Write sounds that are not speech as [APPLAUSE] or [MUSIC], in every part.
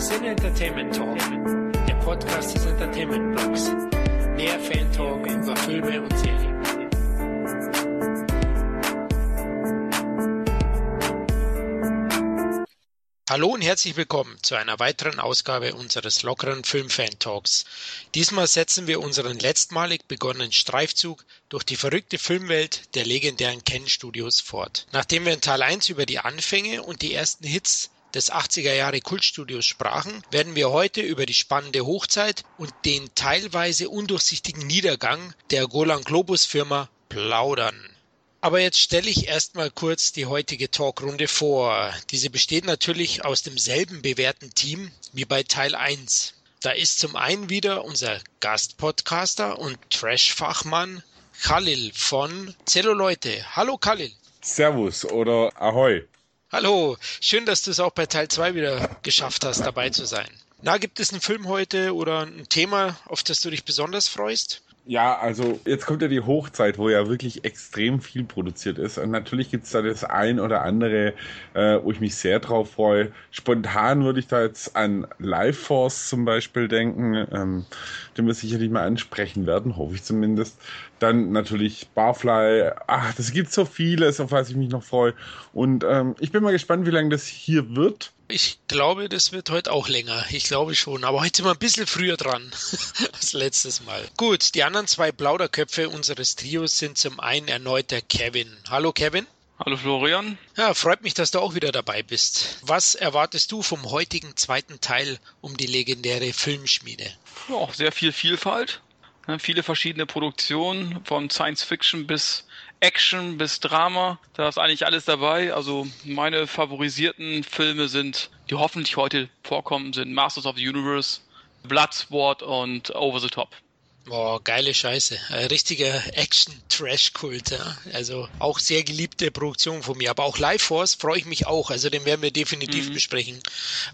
Sin Entertainment Talk, der Podcast des Entertainment Blogs. Mehr Fan Talk über Filme und Serien. Hallo und herzlich willkommen zu einer weiteren Ausgabe unseres lockeren Film-Fan-Talks. Diesmal setzen wir unseren letztmalig begonnenen Streifzug durch die verrückte Filmwelt der legendären Ken Studios fort. Nachdem wir in Teil 1 über die Anfänge und die ersten Hits des 80er Jahre Kultstudios sprachen, werden wir heute über die spannende Hochzeit und den teilweise undurchsichtigen Niedergang der Golan Globus Firma plaudern. Aber jetzt stelle ich erstmal kurz die heutige Talkrunde vor. Diese besteht natürlich aus demselben bewährten Team wie bei Teil 1. Da ist zum einen wieder unser Gastpodcaster und Trash-Fachmann Khalil von Zelluleute. Hallo Khalil. Servus oder Ahoi. Hallo, schön, dass du es auch bei Teil 2 wieder geschafft hast, dabei zu sein. Na, gibt es einen Film heute oder ein Thema, auf das du dich besonders freust? Ja, also jetzt kommt ja die Hochzeit, wo ja wirklich extrem viel produziert ist. Und natürlich gibt es da das ein oder andere, äh, wo ich mich sehr drauf freue. Spontan würde ich da jetzt an Life Force zum Beispiel denken, ähm, den wir sicherlich mal ansprechen werden, hoffe ich zumindest. Dann natürlich Barfly. Ach, das gibt so vieles, auf was ich mich noch freue. Und ähm, ich bin mal gespannt, wie lange das hier wird. Ich glaube, das wird heute auch länger. Ich glaube schon. Aber heute sind wir ein bisschen früher dran [LAUGHS] als letztes Mal. Gut, die anderen zwei Plauderköpfe unseres Trios sind zum einen erneut der Kevin. Hallo Kevin. Hallo Florian. Ja, freut mich, dass du auch wieder dabei bist. Was erwartest du vom heutigen zweiten Teil um die legendäre Filmschmiede? Ja, sehr viel Vielfalt. Viele verschiedene Produktionen, von Science Fiction bis Action bis Drama. Da ist eigentlich alles dabei. Also meine favorisierten Filme sind, die hoffentlich heute vorkommen, sind Masters of the Universe, Bloodsport und Over the Top. Boah, geile Scheiße. Ein richtiger Action-Trash-Kult. Ja? Also auch sehr geliebte Produktion von mir. Aber auch Life Force freue ich mich auch. Also den werden wir definitiv mhm. besprechen,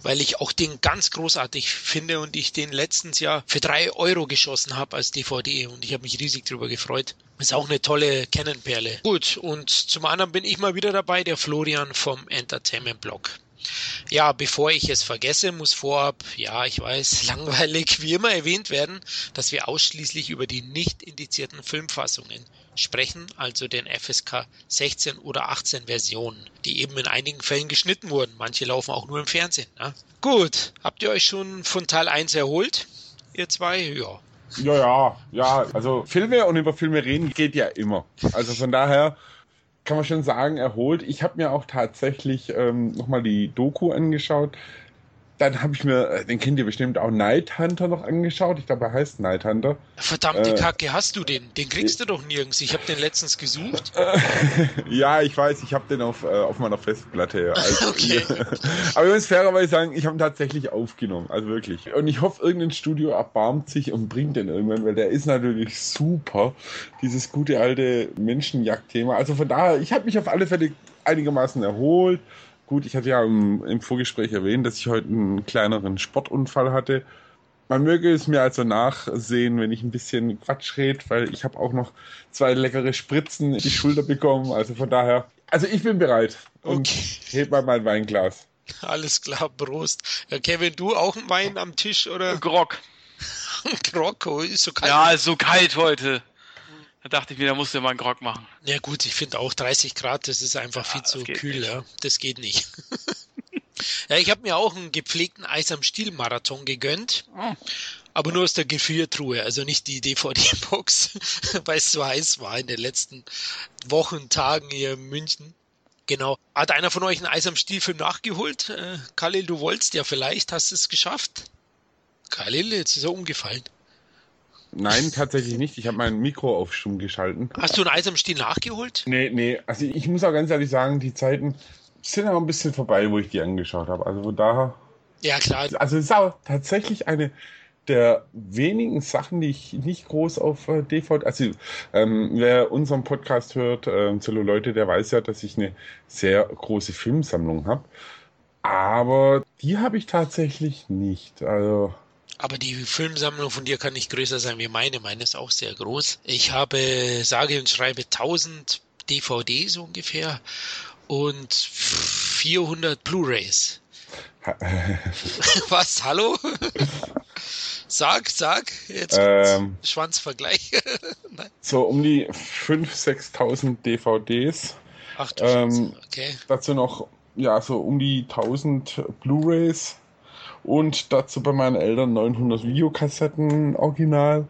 weil ich auch den ganz großartig finde und ich den letztens Jahr für drei Euro geschossen habe als DVD und ich habe mich riesig drüber gefreut. Ist auch eine tolle Canon-Perle. Gut, und zum anderen bin ich mal wieder dabei, der Florian vom Entertainment Blog. Ja, bevor ich es vergesse, muss vorab, ja, ich weiß, [LAUGHS] langweilig wie immer erwähnt werden, dass wir ausschließlich über die nicht indizierten Filmfassungen sprechen, also den FSK 16 oder 18 Versionen, die eben in einigen Fällen geschnitten wurden. Manche laufen auch nur im Fernsehen. Ne? Gut, habt ihr euch schon von Teil 1 erholt? Ihr zwei? Ja. Ja, ja, ja. Also Filme und über Filme reden geht ja immer. Also von daher kann man schon sagen, erholt. Ich habe mir auch tatsächlich ähm, nochmal die Doku angeschaut dann habe ich mir, äh, den kennt ihr bestimmt auch, Night Hunter noch angeschaut. Ich glaube, er heißt Night Hunter. Verdammte äh, Kacke, hast du den? Den kriegst du doch nirgends. Ich habe den letztens gesucht. [LAUGHS] ja, ich weiß, ich habe den auf, äh, auf meiner Festplatte. [LAUGHS] Also, okay. [LAUGHS] Aber ich muss fairerweise sagen, ich habe ihn tatsächlich aufgenommen. Also wirklich. Und ich hoffe, irgendein Studio erbarmt sich und bringt den irgendwann, weil der ist natürlich super. Dieses gute alte Menschenjagd-Thema. Also von daher, ich habe mich auf alle Fälle einigermaßen erholt. Gut, ich hatte ja im, im, Vorgespräch erwähnt, dass ich heute einen kleineren Sportunfall hatte. Man möge es mir also nachsehen, wenn ich ein bisschen Quatsch rede, weil ich habe auch noch zwei leckere Spritzen in die Schulter bekommen. Also von daher, also ich bin bereit und okay. heb mal mein Weinglas. Alles klar, Prost. Ja, Kevin, du auch ein Wein am Tisch oder? Grog. [LAUGHS] Grog, oh, ist so kalt. Ja, ist so kalt heute. Da dachte ich mir, da musst du mal einen Grog machen. Ja gut, ich finde auch 30 Grad, das ist einfach ja, viel zu kühl, ja. Das geht nicht. [LAUGHS] ja, ich habe mir auch einen gepflegten Eis am Stiel Marathon gegönnt. Oh. Aber nur aus der Gefriertruhe, also nicht die DVD-Box, [LAUGHS] weil es so heiß war in den letzten Wochen, Tagen hier in München. Genau. Hat einer von euch einen Eis am Stiel-Film nachgeholt? Äh, Khalil, du wolltest ja vielleicht, hast du es geschafft? Khalil, jetzt ist er umgefallen. Nein, tatsächlich nicht. Ich habe mein Mikro auf Stumm geschalten. Hast du ein Eis am Stiel nachgeholt? Nee, nee. Also ich muss auch ganz ehrlich sagen, die Zeiten sind auch ein bisschen vorbei, wo ich die angeschaut habe. Also von daher. Ja, klar. Also es ist auch tatsächlich eine der wenigen Sachen, die ich nicht groß auf äh, DVD, also ähm, wer unseren Podcast hört, äh, zu Leute, der weiß ja, dass ich eine sehr große Filmsammlung habe. Aber die habe ich tatsächlich nicht. Also aber die Filmsammlung von dir kann nicht größer sein wie meine. Meine ist auch sehr groß. Ich habe, sage und schreibe, 1000 DVDs ungefähr und 400 Blu-rays. [LAUGHS] Was? Hallo? [LAUGHS] sag, sag. Jetzt ähm, Schwanzvergleich. [LAUGHS] so um die 5.000, 6.000 DVDs. Ach du ähm, okay. Dazu noch, ja, so um die 1000 Blu-Rays. Und dazu bei meinen Eltern 900 Videokassetten original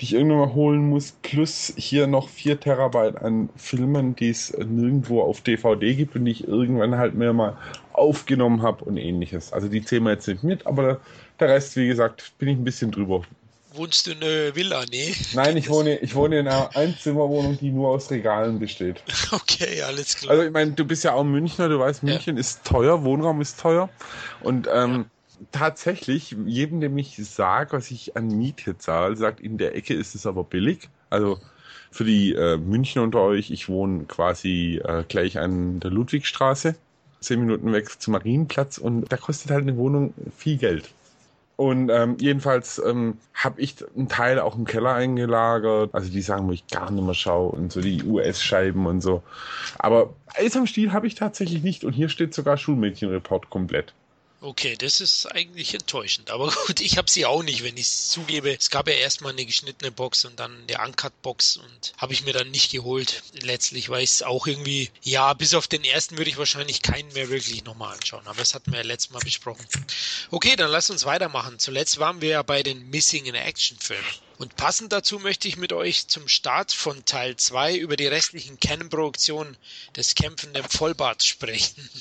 die ich irgendwann mal holen muss, plus hier noch 4 Terabyte an Filmen, die es nirgendwo auf DVD gibt und die ich irgendwann halt mir mal aufgenommen habe und ähnliches. Also die zählen wir jetzt nicht mit, aber der Rest, wie gesagt, bin ich ein bisschen drüber. Wohnst du in einer Villa? Nee. Nein, ich wohne, ich wohne in einer Einzimmerwohnung, die nur aus Regalen besteht. [LAUGHS] Okay, alles klar. Also ich meine, du bist ja auch Münchner, du weißt, München ja. ist teuer, Wohnraum ist teuer. Und ähm, tatsächlich, jedem, dem ich sage, was ich an Miete zahle, sagt, in der Ecke ist es aber billig. Also für die äh, Münchner unter euch, ich wohne quasi äh, gleich an der Ludwigstraße, zehn Minuten weg zum Marienplatz und da kostet halt eine Wohnung viel Geld. Und ähm, jedenfalls ähm, habe ich einen Teil auch im Keller eingelagert. Also die Sachen, wo ich gar nicht mehr schaue und so die US-Scheiben und so. Aber Eis am Stiel habe ich tatsächlich nicht. Und hier steht sogar Schulmädchenreport komplett. Okay, das ist eigentlich enttäuschend. Aber [LAUGHS] gut, ich habe sie auch nicht, wenn ich es zugebe. Es gab ja erstmal eine geschnittene Box und dann eine Uncut-Box und habe ich mir dann nicht geholt. Letztlich, weil es auch irgendwie, ja, bis auf den ersten würde ich wahrscheinlich keinen mehr wirklich nochmal anschauen. Aber das hatten wir ja letztes Mal besprochen. Okay, dann lass uns weitermachen. Zuletzt waren wir ja bei den Missing in Action Filmen. Und passend dazu möchte ich mit euch zum Start von Teil 2 über die restlichen Canon-Produktionen des kämpfenden Vollbarts sprechen. [LAUGHS]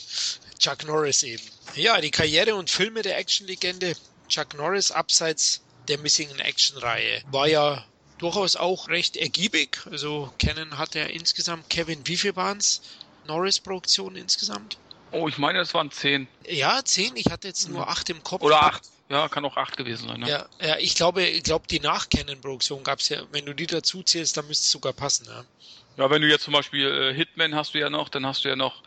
Chuck Norris eben. Ja, die Karriere und Filme der Actionlegende Chuck Norris abseits der Missing in Action Reihe war ja durchaus auch recht ergiebig. Also Canon hat ja insgesamt, Kevin, wie viel waren es? Norris-Produktionen insgesamt? Oh, ich meine, es waren zehn. Ja, zehn. Ich hatte jetzt nur acht im Kopf. Oder acht. Ja, kann auch acht gewesen sein. Ne? Ja, ja, ich glaube, ich glaube, die Nach-Canon-Produktion gab es ja, wenn du die dazu zählst, dann müsste es sogar passen. Ja. ja, wenn du jetzt zum Beispiel äh, Hitman hast du ja noch, dann hast du ja noch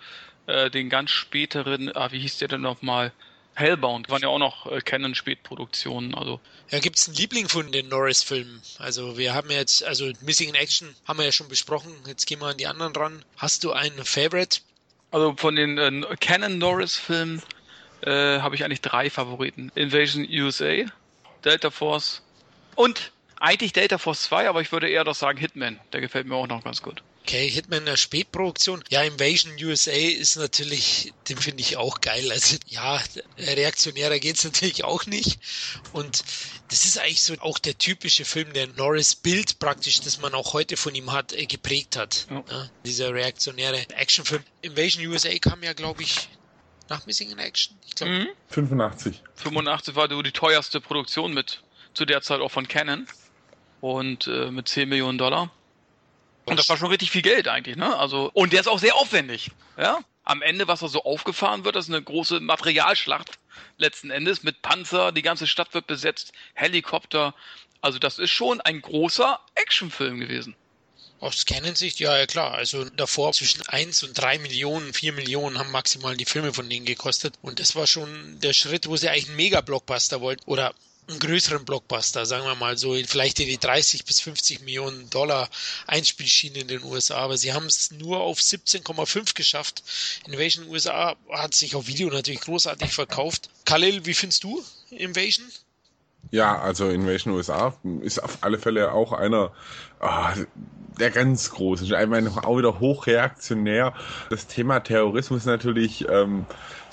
äh, den ganz späteren, ah, wie hieß der denn nochmal? Hellbound waren ja auch noch äh, Canon-Spätproduktionen. Also. Ja, gibt es einen Liebling von den Norris-Filmen? Also wir haben jetzt, also Missing in Action haben wir ja schon besprochen. Jetzt gehen wir an die anderen ran. Hast du einen Favorite? Also von den äh, Canon Norris-Filmen äh, habe ich eigentlich drei Favoriten. Invasion USA, Delta Force und eigentlich Delta Force 2, aber ich würde eher doch sagen Hitman. Der gefällt mir auch noch ganz gut. Okay, Hitman in der Spätproduktion. Ja, Invasion USA ist natürlich, den finde ich auch geil. Also ja, reaktionärer geht's natürlich auch nicht. Und das ist eigentlich so auch der typische Film, der Norris Bild praktisch, das man auch heute von ihm hat, äh, geprägt hat. Ja. Ja, dieser reaktionäre Actionfilm. Invasion USA kam ja, glaube ich, nach Missing in Action. Ich glaube. Mhm. 85. 85 war die teuerste Produktion mit, zu der Zeit auch von Canon. Und äh, mit 10 Millionen Dollar. Und das war schon richtig viel Geld eigentlich, ne? Also, und der ist auch sehr aufwendig, ja? Am Ende, was da so aufgefahren wird, das ist eine große Materialschlacht letzten Endes mit Panzer, die ganze Stadt wird besetzt, Helikopter. Also das ist schon ein großer Actionfilm gewesen. Aus Canon-Sicht, ja, ja klar. Also davor zwischen 1 und 3 Millionen, 4 Millionen haben maximal die Filme von denen gekostet. Und das war schon der Schritt, wo sie eigentlich einen Mega-Blockbuster wollten. Oder einen größeren Blockbuster, sagen wir mal so, vielleicht in die 30 bis 50 Millionen Dollar Einspielschiene in den USA, aber sie haben es nur auf 17,5 geschafft. Invasion USA hat sich auf Video natürlich großartig verkauft. Khalil, wie findest du Invasion? Ja, also Invasion USA ist auf alle Fälle auch einer oh, der ganz große. Ich meine, auch wieder hochreaktionär. Das Thema Terrorismus natürlich ähm,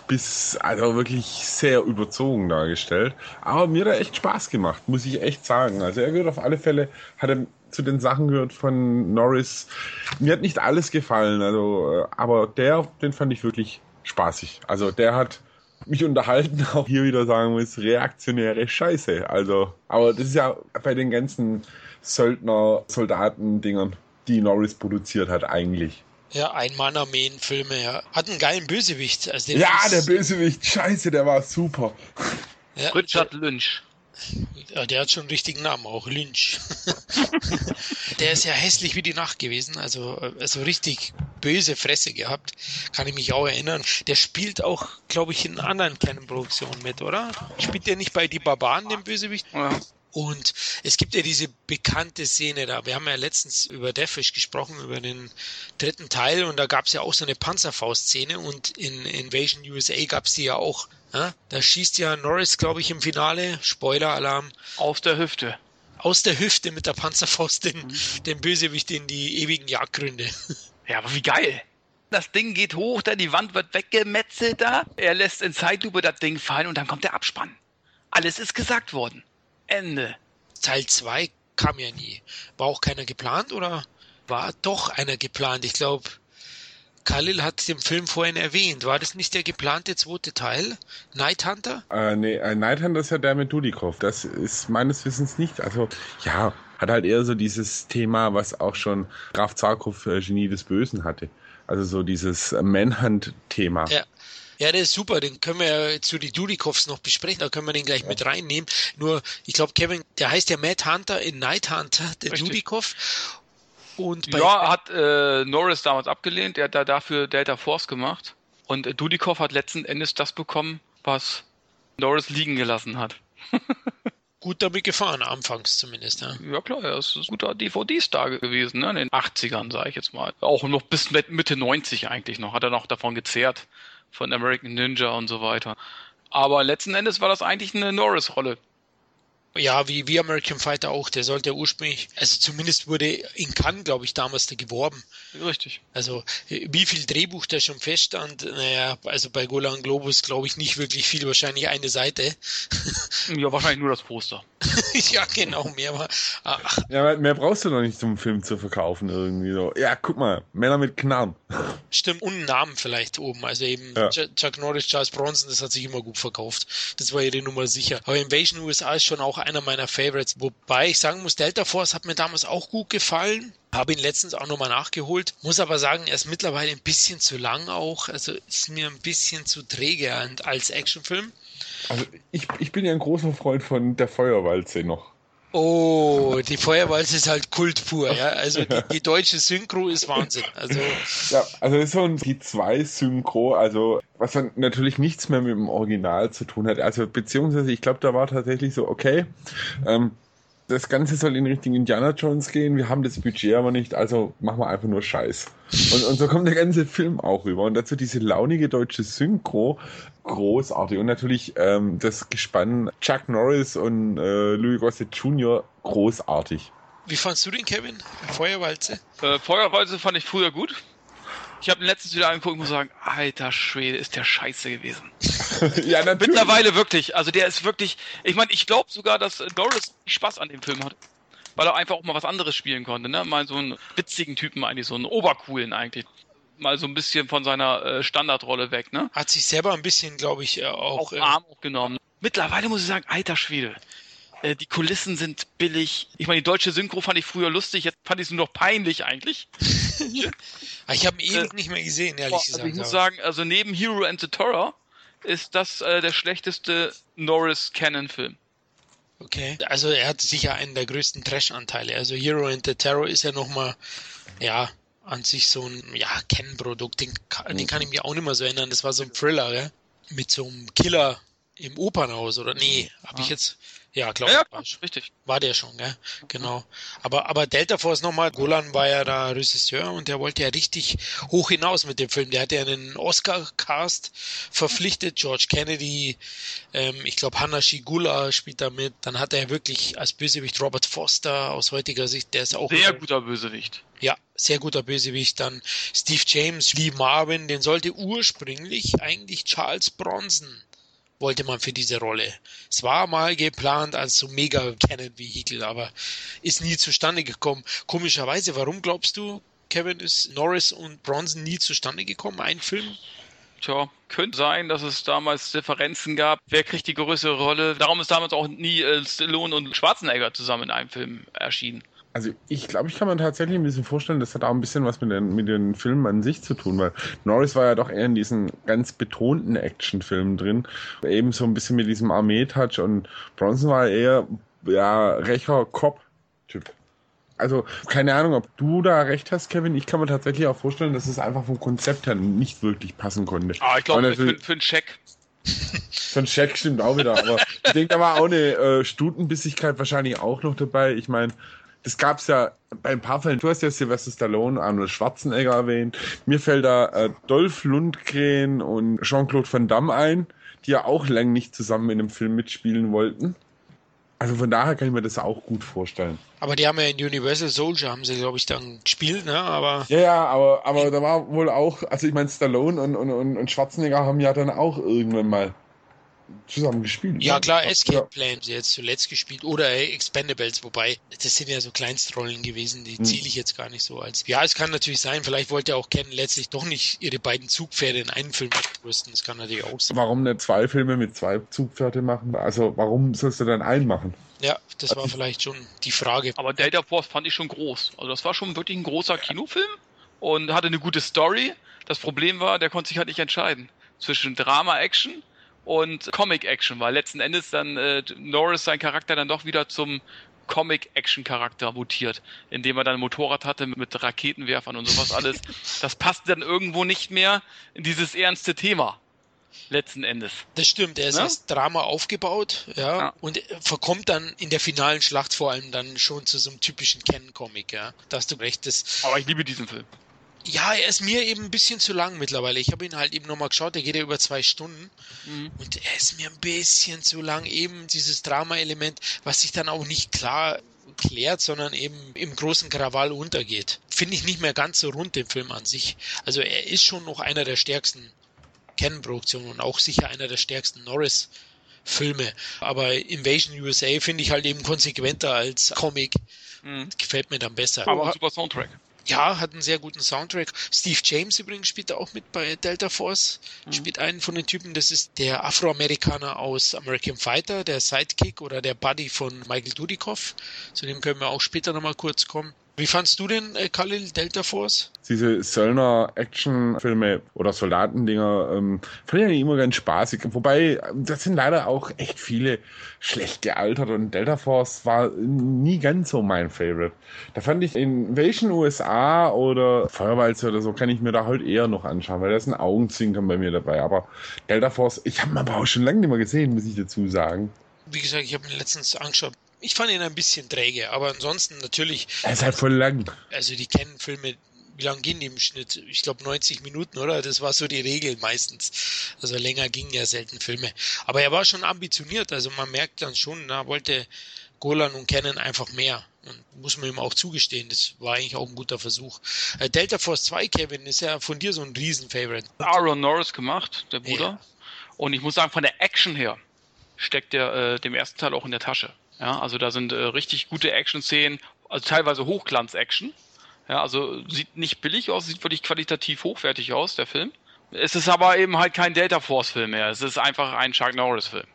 bis, also wirklich sehr überzogen dargestellt. Aber mir hat er echt Spaß gemacht, muss ich echt sagen. Also er gehört auf alle Fälle, hat er zu den Sachen gehört von Norris. Mir hat nicht alles gefallen, also, äh, aber der, den fand ich wirklich spaßig. Also der hat mich unterhalten, [LAUGHS] auch hier wieder sagen muss, reaktionäre Scheiße. Also, aber das ist ja bei den ganzen Söldner-Soldaten-Dingern, die Norris produziert hat, eigentlich. Ja, Ein-Mann-Armeen-Filme, ja. Hat einen geilen Bösewicht. Also ja, der Bösewicht, scheiße, der war super. Ja, Richard Lynch. Ja, der hat schon einen richtigen Namen, auch Lynch. [LAUGHS] der ist ja hässlich wie die Nacht gewesen, also, also richtig böse Fresse gehabt, kann ich mich auch erinnern. Der spielt auch, glaube ich, in anderen Canon-Produktionen mit, oder? Spielt der nicht bei Die Barbaren, dem Bösewicht? Ja. Und es gibt ja diese bekannte Szene da. Wir haben ja letztens über Deathwish gesprochen, über den dritten Teil, und da gab es ja auch so eine Panzerfaust-Szene und in Invasion USA gab es die ja auch Ja, da schießt ja Norris, glaube ich, im Finale, Spoiler-Alarm. Aus der Hüfte. Aus der Hüfte mit der Panzerfaust den, mhm. den Bösewicht in die ewigen Jagdgründe. [LAUGHS] Ja, aber wie geil. Das Ding geht hoch, da die Wand wird weggemetzelt da. Er lässt in Zeitlupe das Ding fallen und dann kommt der Abspann. Alles ist gesagt worden. Ende. Teil 2 kam ja nie. War auch keiner geplant oder war doch einer geplant? Ich glaube, Khalil hat den Film vorhin erwähnt. War das nicht der geplante zweite Teil? Night Hunter? Äh, nee, äh, Night Hunter ist ja der mit Dudikoff. Das ist meines Wissens nicht. Also, ja, hat halt eher so dieses Thema, was auch schon Graf Zarkov äh, Genie des Bösen hatte. Also so dieses Manhunt-Thema. Ja. Ja, der ist super, den können wir ja zu die Dudikovs noch besprechen, da können wir den gleich ja. mit reinnehmen. Nur, ich glaube, Kevin, der heißt ja Matt Hunter in Night Hunter, der Richtig. Dudikov. Und ja, hat äh, Norris damals abgelehnt. Er hat da dafür Delta Force gemacht. Und äh, Dudikoff hat letzten Endes das bekommen, was Norris liegen gelassen hat. [LAUGHS] Gut damit gefahren, anfangs zumindest. Ja, ja klar, er ist ein guter DVD-Star gewesen, ne? in den 80ern, sage ich jetzt mal. Auch noch bis Mitte 90 eigentlich noch, hat er noch davon gezehrt, von American Ninja und so weiter. Aber letzten Endes war das eigentlich eine Norris-Rolle. Ja, wie, wie American Fighter auch. Der sollte ursprünglich, also zumindest wurde in Cannes, glaube ich, damals da geworben. Richtig. Also wie viel Drehbuch da schon feststand, naja, also bei Golan Globus glaube ich nicht wirklich viel, wahrscheinlich eine Seite. [LAUGHS] Ja, wahrscheinlich nur das Poster. [LAUGHS] ja, genau, mehr war. Ach. Ja, mehr brauchst du noch nicht zum Film zu verkaufen irgendwie so. Ja, guck mal, Männer mit Knarren. Stimmt, und einen Namen vielleicht oben. Also eben ja. Chuck Norris, Charles Bronson, das hat sich immer gut verkauft. Das war ihre Nummer sicher. Aber Invasion USA ist schon auch einer meiner Favorites. Wobei ich sagen muss, Delta Force hat mir damals auch gut gefallen. Habe ihn letztens auch nochmal nachgeholt. Muss aber sagen, er ist mittlerweile ein bisschen zu lang auch. Also ist mir ein bisschen zu träge als Actionfilm. Also ich, ich bin ja ein großer Freund von der Feuerwalze noch. Oh, die Feuerwalze ist halt Kult pur, ja. Also die, die, deutsche Synchro ist Wahnsinn. Also ja, also das ist so ein die zwei Synchro, also was dann natürlich nichts mehr mit dem Original zu tun hat. Also beziehungsweise ich glaube, da war tatsächlich so okay. Ähm, das Ganze soll in Richtung Indiana Jones gehen. Wir haben das Budget aber nicht, also machen wir einfach nur Scheiß. Und, und so kommt der ganze Film auch rüber. Und dazu diese launige deutsche Synchro, großartig. Und natürlich ähm, das Gespann Chuck Norris und äh, Louis Gossett Jr. großartig. Wie fandst du den, Kevin? Feuerwalze? Äh, Feuerwalze fand ich früher gut. Ich habe letztens wieder angeguckt und muss sagen, alter Schwede, ist der scheiße gewesen. [LAUGHS] ja, natürlich. Mittlerweile wirklich. Also der ist wirklich, ich meine, ich glaube sogar, dass Doris Spaß an dem Film hat. Weil er einfach auch mal was anderes spielen konnte, ne? Mal so einen witzigen Typen eigentlich, so einen obercoolen eigentlich. Mal so ein bisschen von seiner äh, Standardrolle weg, ne? Hat sich selber ein bisschen, glaube ich, äh, auch. Auch äh, arm genommen. Mittlerweile muss ich sagen, alter Schwede. Äh, die Kulissen sind billig. Ich meine, die deutsche Synchro fand ich früher lustig, jetzt fand ich es nur noch peinlich eigentlich. [LAUGHS] Ah, ich habe ihn ewig äh, nicht mehr gesehen, ehrlich boah, gesagt. Also ich muss sagen, also neben Hero and the Terror ist das äh, der schlechteste Norris Cannon-Film. Okay, also er hat sicher einen der größten Trash-Anteile. Also Hero and the Terror ist ja nochmal, ja, an sich so ein, ja, Kennenprodukt. Den, den kann ich mir auch nicht mehr so erinnern. Das war so ein Thriller, ja? Mit so einem Killer im Opernhaus, oder? Nee, habe ich jetzt ja, glaube ja, ja, ich. Richtig. War der schon, gell? Genau. Aber, aber Delta Force nochmal, Golan war ja da Regisseur und der wollte ja richtig hoch hinaus mit dem Film. Der hatte ja einen Oscar-Cast verpflichtet, George Kennedy, ähm, ich glaube Hanna Shigula spielt da mit. Dann hat er wirklich als Bösewicht Robert Foster aus heutiger Sicht, der ist auch. Sehr guter Bösewicht. Ja, sehr guter Bösewicht. Dann Steve James, Lee Marvin, den sollte ursprünglich eigentlich Charles Bronson wollte man für diese Rolle. Es war mal geplant als so mega Canon-Vehikel, aber ist nie zustande gekommen. Komischerweise, warum glaubst du, Kevin, ist Norris und Bronson nie zustande gekommen, ein Film? Tja, könnte sein, dass es damals Differenzen gab. Wer kriegt die größere Rolle? Darum ist damals auch nie äh, Stallone und Schwarzenegger zusammen in einem Film erschienen. Also ich glaube, ich kann mir tatsächlich ein bisschen vorstellen, das hat auch ein bisschen was mit den, mit den Filmen an sich zu tun, weil Norris war ja doch eher in diesen ganz betonten Actionfilmen drin, eben so ein bisschen mit diesem Armee-Touch und Bronson war eher, ja, recher Cop-Typ. Also, keine Ahnung, ob du da recht hast, Kevin. Ich kann mir tatsächlich auch vorstellen, dass es einfach vom Konzept her nicht wirklich passen konnte. Ah, ich glaube, für, für einen Check. Für einen Check stimmt auch wieder, aber ich denke, da war auch eine äh, Stutenbissigkeit wahrscheinlich auch noch dabei. Ich meine, das gab es ja bei ein paar Fällen. Du hast ja Sylvester Stallone, Arnold Schwarzenegger erwähnt. Mir fällt da äh, Dolph Lundgren und Jean-Claude Van Damme ein, die ja auch lang nicht zusammen in einem Film mitspielen wollten. Also von daher kann ich mir das auch gut vorstellen. Aber die haben ja in Universal Soldier, haben sie, glaube ich, dann gespielt, ne? Aber. Ja, ja, aber, aber da war wohl auch, also ich meine, Stallone und, und, und Schwarzenegger haben ja dann auch irgendwann mal zusammen gespielt. Ja, ne? klar, Escape ja. Plan sie jetzt zuletzt gespielt oder Expendables, wobei das sind ja so Kleinstrollen gewesen, die hm. ziele ich jetzt gar nicht so als. Ja, es kann natürlich sein, vielleicht wollte auch Ken letztlich doch nicht ihre beiden Zugpferde in einen Film rüsten. Das kann natürlich auch sein. Warum nicht zwei Filme mit zwei Zugpferde machen? Also, warum sollst du dann einen machen? Ja, das war vielleicht schon die Frage. Aber Delta Force fand ich schon groß. Also, das war schon wirklich ein großer Kinofilm und hatte eine gute Story. Das Problem war, der konnte sich halt nicht entscheiden zwischen Drama, Action und Comic-Action, weil letzten Endes dann äh, Norris sein Charakter dann doch wieder zum Comic-Action-Charakter mutiert, indem er dann ein Motorrad hatte mit Raketenwerfern und sowas alles. [LAUGHS] Das passt dann irgendwo nicht mehr in dieses ernste Thema. Letzten Endes. Das stimmt, er ist ja? als Drama aufgebaut, ja, ja, und verkommt dann in der finalen Schlacht vor allem dann schon zu so einem typischen Ken-Comic, ja. Da hast du recht. Das Aber ich liebe diesen Film. Ja, er ist mir eben ein bisschen zu lang mittlerweile. Ich habe ihn halt eben nochmal geschaut, der geht ja über zwei Stunden. Mhm. Und er ist mir ein bisschen zu lang. Eben dieses Drama-Element, was sich dann auch nicht klar klärt, sondern eben im großen Krawall untergeht. Finde ich nicht mehr ganz so rund, den Film an sich. Also er ist schon noch einer der stärksten Canon-Produktionen und auch sicher einer der stärksten Norris. Filme. Aber Invasion USA finde ich halt eben konsequenter als Comic. Mhm. Gefällt mir dann besser. Aber super Soundtrack. Ja, hat einen sehr guten Soundtrack. Steve James übrigens spielt da auch mit bei Delta Force. Mhm. Spielt einen von den Typen, das ist der Afroamerikaner aus American Fighter, der Sidekick oder der Buddy von Michael Dudikoff. Zu dem können wir auch später nochmal kurz kommen. Wie fandst du denn, äh, Khalil, Delta Force? Diese Söldner-Action-Filme oder Soldatendinger ähm, fand ich eigentlich immer ganz spaßig. Wobei, das sind leider auch echt viele schlecht gealtert und Delta Force war nie ganz so mein Favorite. Da fand ich Invasion USA oder Feuerwalze oder so kann ich mir da halt eher noch anschauen, weil da ist ein Augenzwinkern bei mir dabei. Aber Delta Force, ich habe ihn aber auch schon lange nicht mehr gesehen, muss ich dazu sagen. Wie gesagt, ich habe ihn letztens angeschaut ich fand ihn ein bisschen träge, aber ansonsten natürlich. Er ist halt voll lang. Also die kennen Filme, wie lang gehen die im Schnitt? Ich glaube 90 Minuten, oder? Das war so die Regel meistens. Also länger gingen ja selten Filme. Aber er war schon ambitioniert, also man merkt dann schon, da wollte Golan und Canon einfach mehr. Und muss man ihm auch zugestehen, das war eigentlich auch ein guter Versuch. Äh, Delta Force 2, Kevin, ist ja von dir so ein Riesen-Favorite. Aaron Norris gemacht, der Bruder. Ja. Und ich muss sagen, von der Action her steckt der äh, dem ersten Teil auch in der Tasche. Ja, also da sind äh, richtig gute Action-Szenen, also teilweise Hochglanz-Action. Ja, also sieht nicht billig aus, sieht wirklich qualitativ hochwertig aus, der Film. Es ist aber eben halt kein Delta Force-Film mehr. Es ist einfach ein Chuck Norris-Film.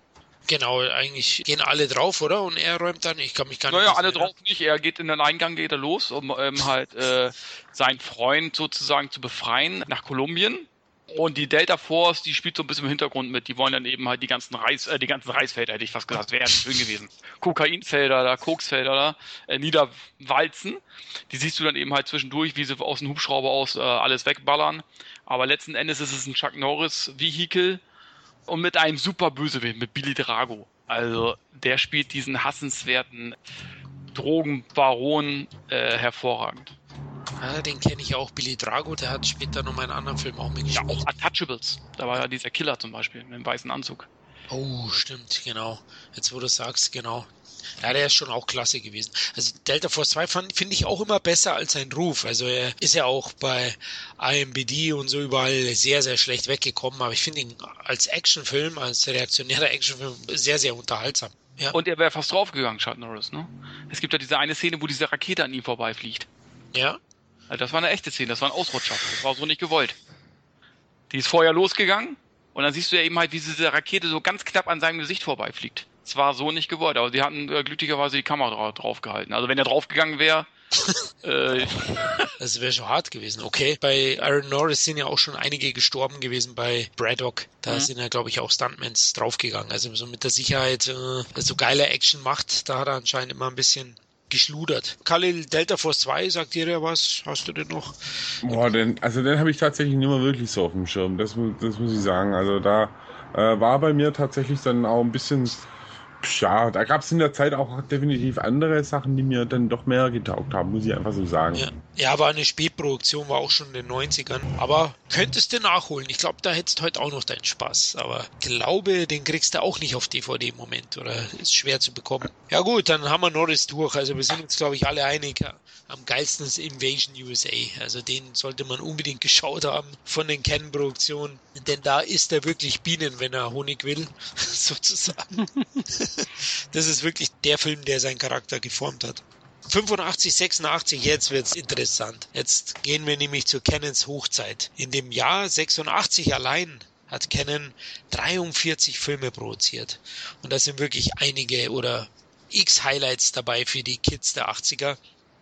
Genau, eigentlich gehen alle drauf, oder? Und er räumt dann, ich kann mich gar nicht. Naja, alle drauf nicht. Er geht in den Eingang, geht er los, um ähm, halt äh, seinen Freund sozusagen zu befreien nach Kolumbien. Und die Delta Force, die spielt so ein bisschen im Hintergrund mit. Die wollen dann eben halt die ganzen Reis, äh, die ganzen Reisfelder, hätte ich fast gesagt, wäre schön gewesen. Kokainfelder da, Koksfelder da, äh, niederwalzen. Die siehst du dann eben halt zwischendurch, wie sie aus dem Hubschrauber aus äh, alles wegballern. Aber letzten Endes ist es ein Chuck Norris Vehikel und mit einem super Bösewicht, mit Billy Drago. Also der spielt diesen hassenswerten Drogenbaron äh, hervorragend. Ja, den kenne ich auch. Billy Drago, der hat später noch mal einen anderen Film auch mitgespielt. Ja, auch Untouchables. Da war ja dieser Killer zum Beispiel mit dem weißen Anzug. Oh, stimmt, genau. Jetzt, wo du sagst, genau. Ja, der ist schon auch klasse gewesen. Also Delta Force 2 finde ich auch immer besser als sein Ruf. Also er ist ja auch bei IMBD und so überall sehr, sehr schlecht weggekommen. Aber ich finde ihn als Actionfilm, als reaktionärer Actionfilm sehr, sehr unterhaltsam. Ja. Und er wäre fast draufgegangen, Chuck Norris, ne? Es gibt ja diese eine Szene, wo diese Rakete an ihm vorbeifliegt. Ja. Also das war eine echte Szene, das war ein Ausrutscher. Das war so nicht gewollt. Die ist vorher losgegangen und dann siehst du ja eben halt, wie diese Rakete so ganz knapp an seinem Gesicht vorbeifliegt. Es war so nicht gewollt, aber sie hatten äh, glücklicherweise die Kamera draufgehalten. Also wenn er draufgegangen wäre, [LAUGHS] äh, das wäre schon hart gewesen. Okay, bei Aaron Norris sind ja auch schon einige gestorben gewesen bei Braddock. Da mhm. sind ja, glaube ich, auch Stuntmans draufgegangen. Also so mit der Sicherheit, äh, so geile Action macht, da hat er anscheinend immer ein bisschen geschludert. Khalil Delta Force 2, sagt dir ja was? Hast du den noch? Boah, den, also den habe ich tatsächlich nicht mehr wirklich so auf dem Schirm. Das, das muss ich sagen. Also da äh, war bei mir tatsächlich dann auch ein bisschen ja, da gab es in der Zeit auch definitiv andere Sachen, die mir dann doch mehr getaugt haben, muss ich einfach so sagen. Ja, ja war eine Spätproduktion, war auch schon in den 90ern. Aber könntest du nachholen. Ich glaube, da hättest du heute auch noch deinen Spaß. Aber glaube, den kriegst du auch nicht auf DVD im Moment oder ist schwer zu bekommen. Ja gut, dann haben wir Norris durch. Also wir sind uns, glaube ich, alle einig. Am geilsten ist Invasion USA. Also den sollte man unbedingt geschaut haben von den Canon-Produktionen. Denn da ist er wirklich Bienen, wenn er Honig will, [LAUGHS] sozusagen. [LAUGHS] das ist wirklich der Film, der seinen Charakter geformt hat. 85, 86, jetzt wird's interessant. Jetzt gehen wir nämlich zu Canons Hochzeit. In dem Jahr 86 allein hat Canon 43 Filme produziert. Und da sind wirklich einige oder x Highlights dabei für die Kids der 80er.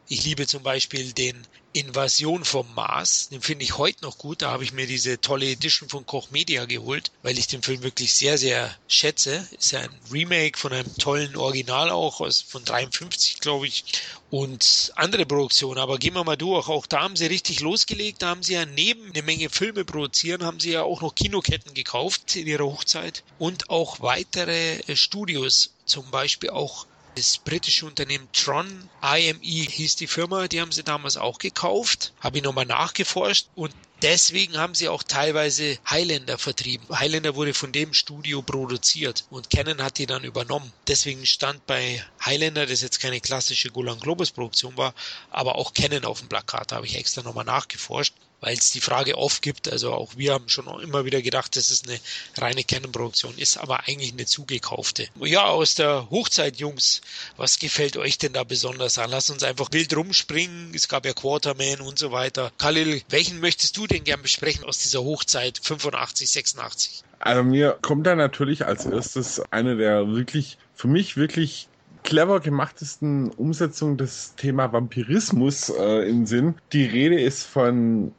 Ich liebe zum Beispiel den Invasion vom Mars. Den finde ich heute noch gut. Da habe ich mir diese tolle Edition von Koch Media geholt, weil ich den Film wirklich sehr, sehr schätze. Ist ja ein Remake von einem tollen Original auch, aus, von 53, glaube ich. Und andere Produktionen. Aber gehen wir mal durch. Auch da haben sie richtig losgelegt. Da haben sie ja neben eine Menge Filme produzieren, haben sie ja auch noch Kinoketten gekauft in ihrer Hochzeit. Und auch weitere Studios. Zum Beispiel auch das britische Unternehmen Tron, IME hieß die Firma, die haben sie damals auch gekauft. Habe ich nochmal nachgeforscht und Deswegen haben sie auch teilweise Highlander vertrieben. Highlander wurde von dem Studio produziert und Canon hat die dann übernommen. Deswegen stand bei Highlander, das jetzt keine klassische Golan Globus Produktion war, aber auch Canon auf dem Plakat. Habe ich extra nochmal nachgeforscht weil es die Frage oft gibt. Also auch wir haben schon immer wieder gedacht, das ist eine reine Canon-Produktion, ist aber eigentlich eine zugekaufte. Ja, aus der Hochzeit, Jungs, was gefällt euch denn da besonders an? Lass uns einfach wild rumspringen. Es gab ja Quarterman und so weiter. Khalil, welchen möchtest du denn gern besprechen aus dieser Hochzeit 85, 86? Also mir kommt da natürlich als erstes eine der wirklich, für mich wirklich clever gemachtesten Umsetzungen des Thema Vampirismus äh, im Sinn. Die Rede ist von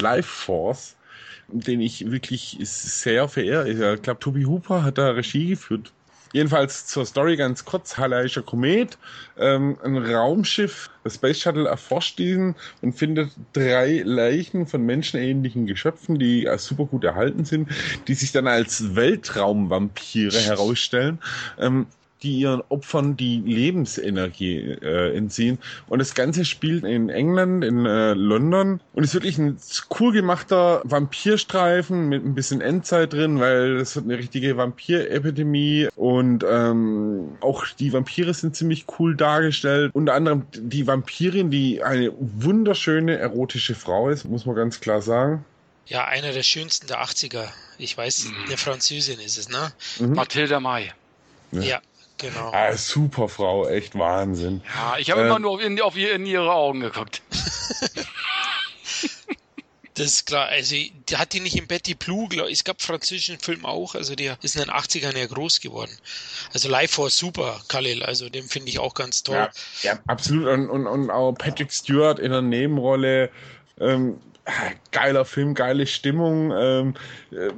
Life Force, den ich wirklich sehr verehre. Ich glaube, Toby Hooper hat da Regie geführt. Jedenfalls zur Story ganz kurz. Halaischer Komet, ähm, ein Raumschiff, das Space Shuttle erforscht diesen und findet drei Leichen von menschenähnlichen Geschöpfen, die super gut erhalten sind, die sich dann als Weltraumvampire herausstellen. Ähm, die ihren Opfern die Lebensenergie äh, entziehen. Und das Ganze spielt in England, in äh, London und ist wirklich ein cool gemachter Vampirstreifen mit ein bisschen Endzeit drin, weil es hat eine richtige Vampirepidemie und ähm, auch die Vampire sind ziemlich cool dargestellt. Unter anderem die Vampirin, die eine wunderschöne erotische Frau ist, muss man ganz klar sagen. Ja, einer der schönsten der 80er. Ich weiß, mhm. eine Französin ist es, ne? Mhm. Mathilda May. Ja. ja. Genau. Ah, super Frau, echt Wahnsinn. Ja, ich habe äh, immer nur in, auf, in ihre Augen geguckt. [LAUGHS] Das ist klar. Also, die hat die nicht im Betty Blue, glaub, es gab französischen Film auch, also der ist in den 80ern ja groß geworden. Also Life Force super, Khalil, also den finde ich auch ganz toll. Ja, ja absolut. Und, und, und auch Patrick Stewart in der Nebenrolle. Ähm, geiler Film, geile Stimmung. Ähm,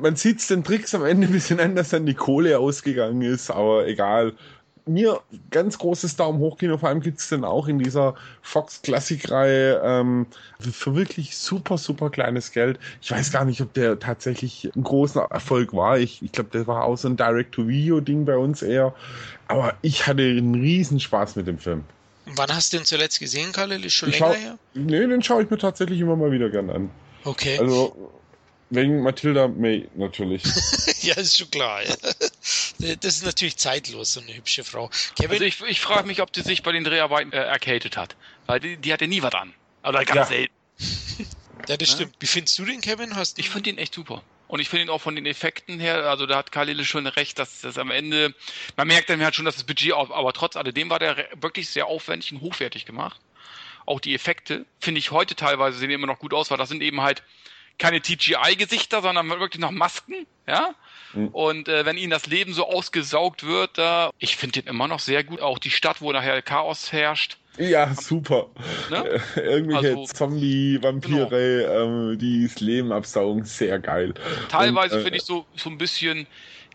man sieht es den Tricks am Ende ein bisschen an, dass dann die Kohle ausgegangen ist, aber egal. Mir ganz großes Daumen hoch Kino, vor allem gibt es dann auch in dieser Fox Klassik-Reihe ähm, für wirklich super, super kleines Geld. Ich weiß gar nicht, ob der tatsächlich ein großer Erfolg war. Ich, ich glaube, der war auch so ein Direct-to-Video-Ding bei uns eher. Aber ich hatte einen Riesenspaß mit dem Film. Wann hast du den zuletzt gesehen, Khalil? Ist schon ich länger schau, her? Nee, den schaue ich mir tatsächlich immer mal wieder gern an. Okay. Also, wegen Matilda May natürlich. [LAUGHS] ja, ist schon klar. Ja. Das ist natürlich zeitlos, so eine hübsche Frau. Kevin? Also ich, ich frage mich, ob die sich bei den Dreharbeiten äh, erkältet hat. Weil die, die hatte nie was an. Oder ganz ja. selten. Ja, das stimmt. Wie findest du den, Kevin? Hast ich finde ihn echt super. Und ich finde ihn auch von den Effekten her, also da hat Khalil schon recht, dass das am Ende, man merkt dann halt schon, dass das Budget auf, aber trotz alledem war der wirklich sehr aufwendig und hochwertig gemacht. Auch die Effekte, finde ich heute teilweise sehen immer noch gut aus, weil das sind eben halt keine TGI-Gesichter, sondern wirklich noch Masken, ja. Mhm. Und äh, wenn ihnen das Leben so ausgesaugt wird, da, ich finde den immer noch sehr gut. Auch die Stadt, wo nachher Chaos herrscht, Ja, super. Ne? [LAUGHS] Irgendwelche also, Zombie, Vampire, genau. ähm, die das Leben absaugen, sehr geil. Teilweise äh, finde ich so, so ein bisschen,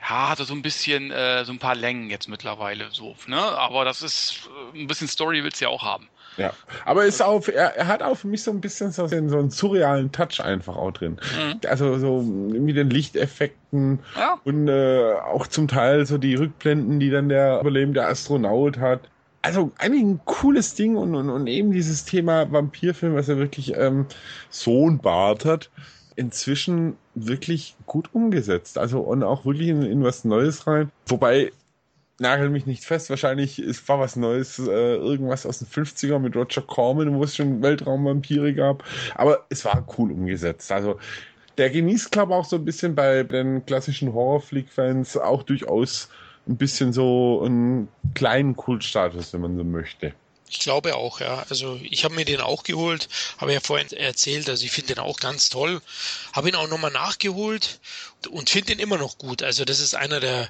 ja, hatte so ein bisschen, äh, so ein paar Längen jetzt mittlerweile so, ne? Aber das ist, äh, ein bisschen Story willst du ja auch haben. Ja, aber ist auch, er, er, hat auch für mich so ein bisschen so, so einen surrealen Touch einfach auch drin. Mhm. Also so mit den Lichteffekten ja. und äh, auch zum Teil so die Rückblenden, die dann der überlebende Astronaut hat. Also eigentlich ein cooles Ding und, und, und eben dieses Thema Vampirfilm, was er wirklich ähm, so ein Bart hat, inzwischen wirklich gut umgesetzt. Also und auch wirklich in, in was Neues rein. Wobei nagel mich nicht fest, wahrscheinlich ist, war was Neues, äh, irgendwas aus den 50er mit Roger Corman, wo es schon Weltraumvampire gab. Aber es war cool umgesetzt. Also der genießt, glaube ich, auch so ein bisschen bei den klassischen Horrorflick-Fans auch durchaus ein bisschen so einen kleinen Kultstatus, wenn man so möchte. Ich glaube auch, ja. Also ich habe mir den auch geholt, habe ja vorhin erzählt, also ich finde den auch ganz toll. Habe ihn auch nochmal nachgeholt und finde ihn immer noch gut. Also das ist einer der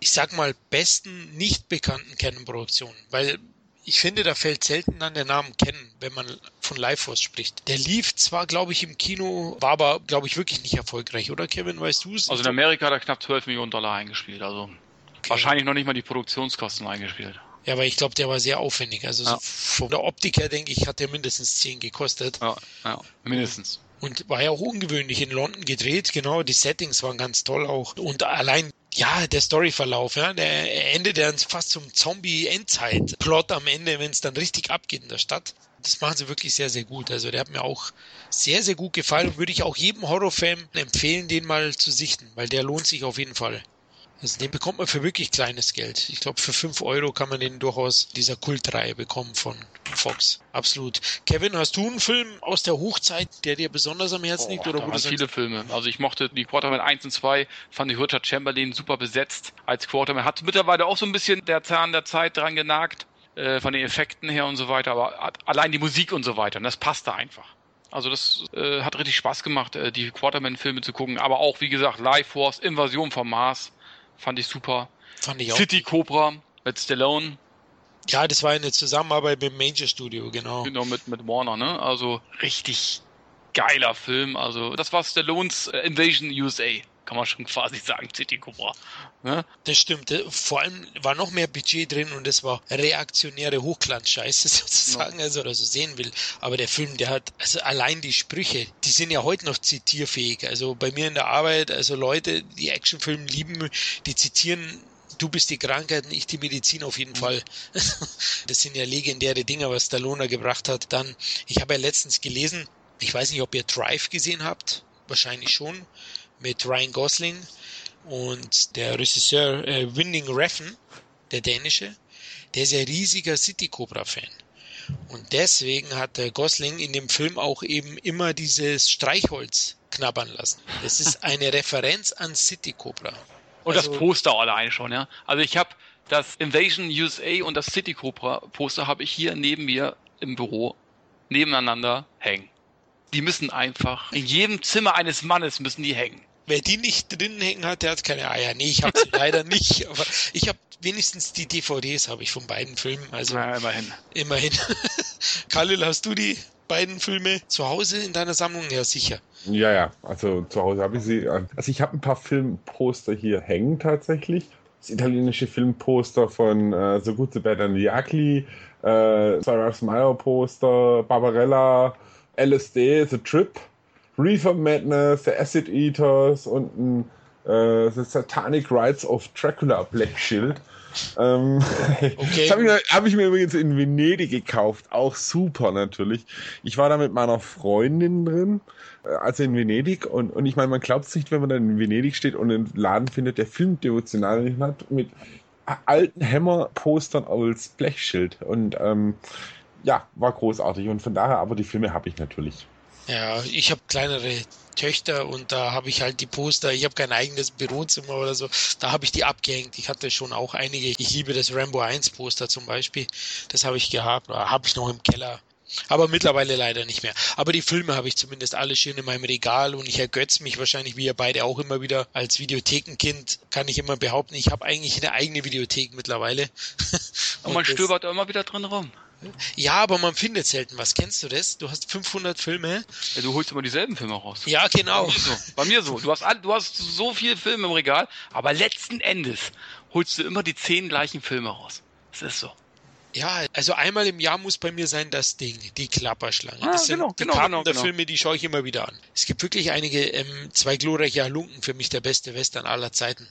ich sag mal, besten nicht bekannten Canon-Produktionen, weil ich finde, da fällt selten an der Namen Canon, wenn man von Life Force spricht. Der lief zwar, glaube ich, im Kino, war aber, glaube ich, wirklich nicht erfolgreich, oder Kevin, weißt du es? Also in Amerika hat er knapp 12 Millionen Dollar eingespielt, also okay. wahrscheinlich noch nicht mal die Produktionskosten eingespielt. Ja, aber ich glaube, der war sehr aufwendig. Also ja. so von der Optik her, denke ich, hat der mindestens 10 gekostet. Ja, ja mindestens. Und war ja auch ungewöhnlich in London gedreht, genau, die Settings waren ganz toll auch. Und allein ja, der Storyverlauf, ja, der endet dann fast zum Zombie-Endzeit-Plot am Ende, wenn es dann richtig abgeht in der Stadt. Das machen sie wirklich sehr, sehr gut. Also der hat mir auch sehr, sehr gut gefallen und würde ich auch jedem Horrorfan empfehlen, den mal zu sichten, weil der lohnt sich auf jeden Fall. Also den bekommt man für wirklich kleines Geld. Ich glaube, für 5 Euro kann man den durchaus dieser Kultreihe bekommen von Fox. Absolut. Kevin, hast du einen Film aus der Hochzeit, der dir besonders am Herzen liegt? Oh, oder da waren viele Filme. Also ich mochte die Quarterman 1 und 2, fand ich Richard Chamberlain super besetzt als Quarterman. Hat mittlerweile auch so ein bisschen der Zahn der Zeit dran genagt, äh, von den Effekten her und so weiter, aber allein die Musik und so weiter, das passte einfach. Also das äh, hat richtig Spaß gemacht, äh, die Quarterman-Filme zu gucken, aber auch, wie gesagt, Life Force, Invasion vom Mars Fand ich super. Fand ich auch. City Cobra mit Stallone. Ja, das war eine Zusammenarbeit mit dem Major Studio, genau. Genau, mit, mit Warner, ne? Also richtig geiler Film. Also, das war Stallones äh, Invasion USA kann man schon [LAUGHS] quasi sagen, City Cobra. Ne? Das stimmt. Vor allem war noch mehr Budget drin und es war reaktionäre Hochglanzscheiße [LAUGHS] sozusagen, ja. also oder so sehen will. Aber der Film, der hat, also allein die Sprüche, die sind ja heute noch zitierfähig. Also bei mir in der Arbeit, also Leute, die Actionfilme lieben, die zitieren du bist die Krankheit und ich die Medizin auf jeden mhm. Fall. [LAUGHS] Das sind ja legendäre Dinge, was Stallone gebracht hat. Dann, ich habe ja letztens gelesen, ich weiß nicht, ob ihr Drive gesehen habt, wahrscheinlich schon mit Ryan Gosling und der Regisseur äh, Winding Refn, der dänische, der ist ja riesiger City Cobra Fan. Und deswegen hat der Gosling in dem Film auch eben immer dieses Streichholz knabbern lassen. Das ist [LAUGHS] eine Referenz an City Cobra. Und also, das Poster alleine schon, ja. Also ich habe das Invasion USA und das City Cobra Poster habe ich hier neben mir im Büro nebeneinander hängen. Die müssen einfach in jedem Zimmer eines Mannes müssen die hängen. Wer die nicht drin hängen hat, der hat keine Eier. Nee, ich habe sie leider nicht, aber ich habe wenigstens die DVDs habe ich von beiden Filmen. Also ja, immerhin. Immerhin. [LAUGHS] Khalil, hast du die beiden Filme zu Hause in deiner Sammlung? Ja, sicher. Ja, ja. Also zu Hause habe ich sie. Also ich habe ein paar Filmposter hier hängen tatsächlich. Das italienische Filmposter von äh, So Good, So Bad and the Ugly, äh, Ralph Meyer Poster, Barbarella, LSD, The Trip Reefer Madness, The Acid Eaters und ein äh, The Satanic Rites of Dracula Black Shield. Ähm, [LAUGHS] okay. Das habe ich, hab ich, mir übrigens in Venedig gekauft. Auch super natürlich. Ich war da mit meiner Freundin drin, äh, also in Venedig. Und, und ich meine, man glaubt es nicht, wenn man dann in Venedig steht und einen Laden findet, der Filmdevotional hat, mit alten Hammer-Postern als Blechschild. Und ähm, ja, war großartig. Und von daher, aber die Filme habe ich natürlich. Ja, ich habe kleinere Töchter und da habe ich halt die Poster. Ich habe kein eigenes Bürozimmer oder so. Da habe ich die abgehängt. Ich hatte schon auch einige. Ich liebe das Rambo 1 Poster zum Beispiel. Das habe ich gehabt. Habe ich noch im Keller. Aber mittlerweile leider nicht mehr. Aber die Filme habe ich zumindest alle schön in meinem Regal und ich ergötze mich wahrscheinlich, wie ihr beide auch immer wieder als Videothekenkind, kann ich immer behaupten, ich habe eigentlich eine eigene Videothek mittlerweile. [LAUGHS] und man stöbert immer wieder drin rum. Ja, aber man findet selten was. Kennst du das? Du hast 500 Filme. Ja, du holst immer dieselben Filme raus. Ja, genau. Bei mir so. Bei mir so. Du hast, du hast so viele Filme im Regal, aber letzten Endes holst du immer die zehn gleichen Filme raus. Das ist so. Ja, also einmal im Jahr muss bei mir sein das Ding, die Klapperschlange. Ah, das sind genau, die genau, Karten genau, der genau. Filme, die schaue ich immer wieder an. Es gibt wirklich einige, ähm, zwei glorreiche Halunken, für mich der beste Western aller Zeiten.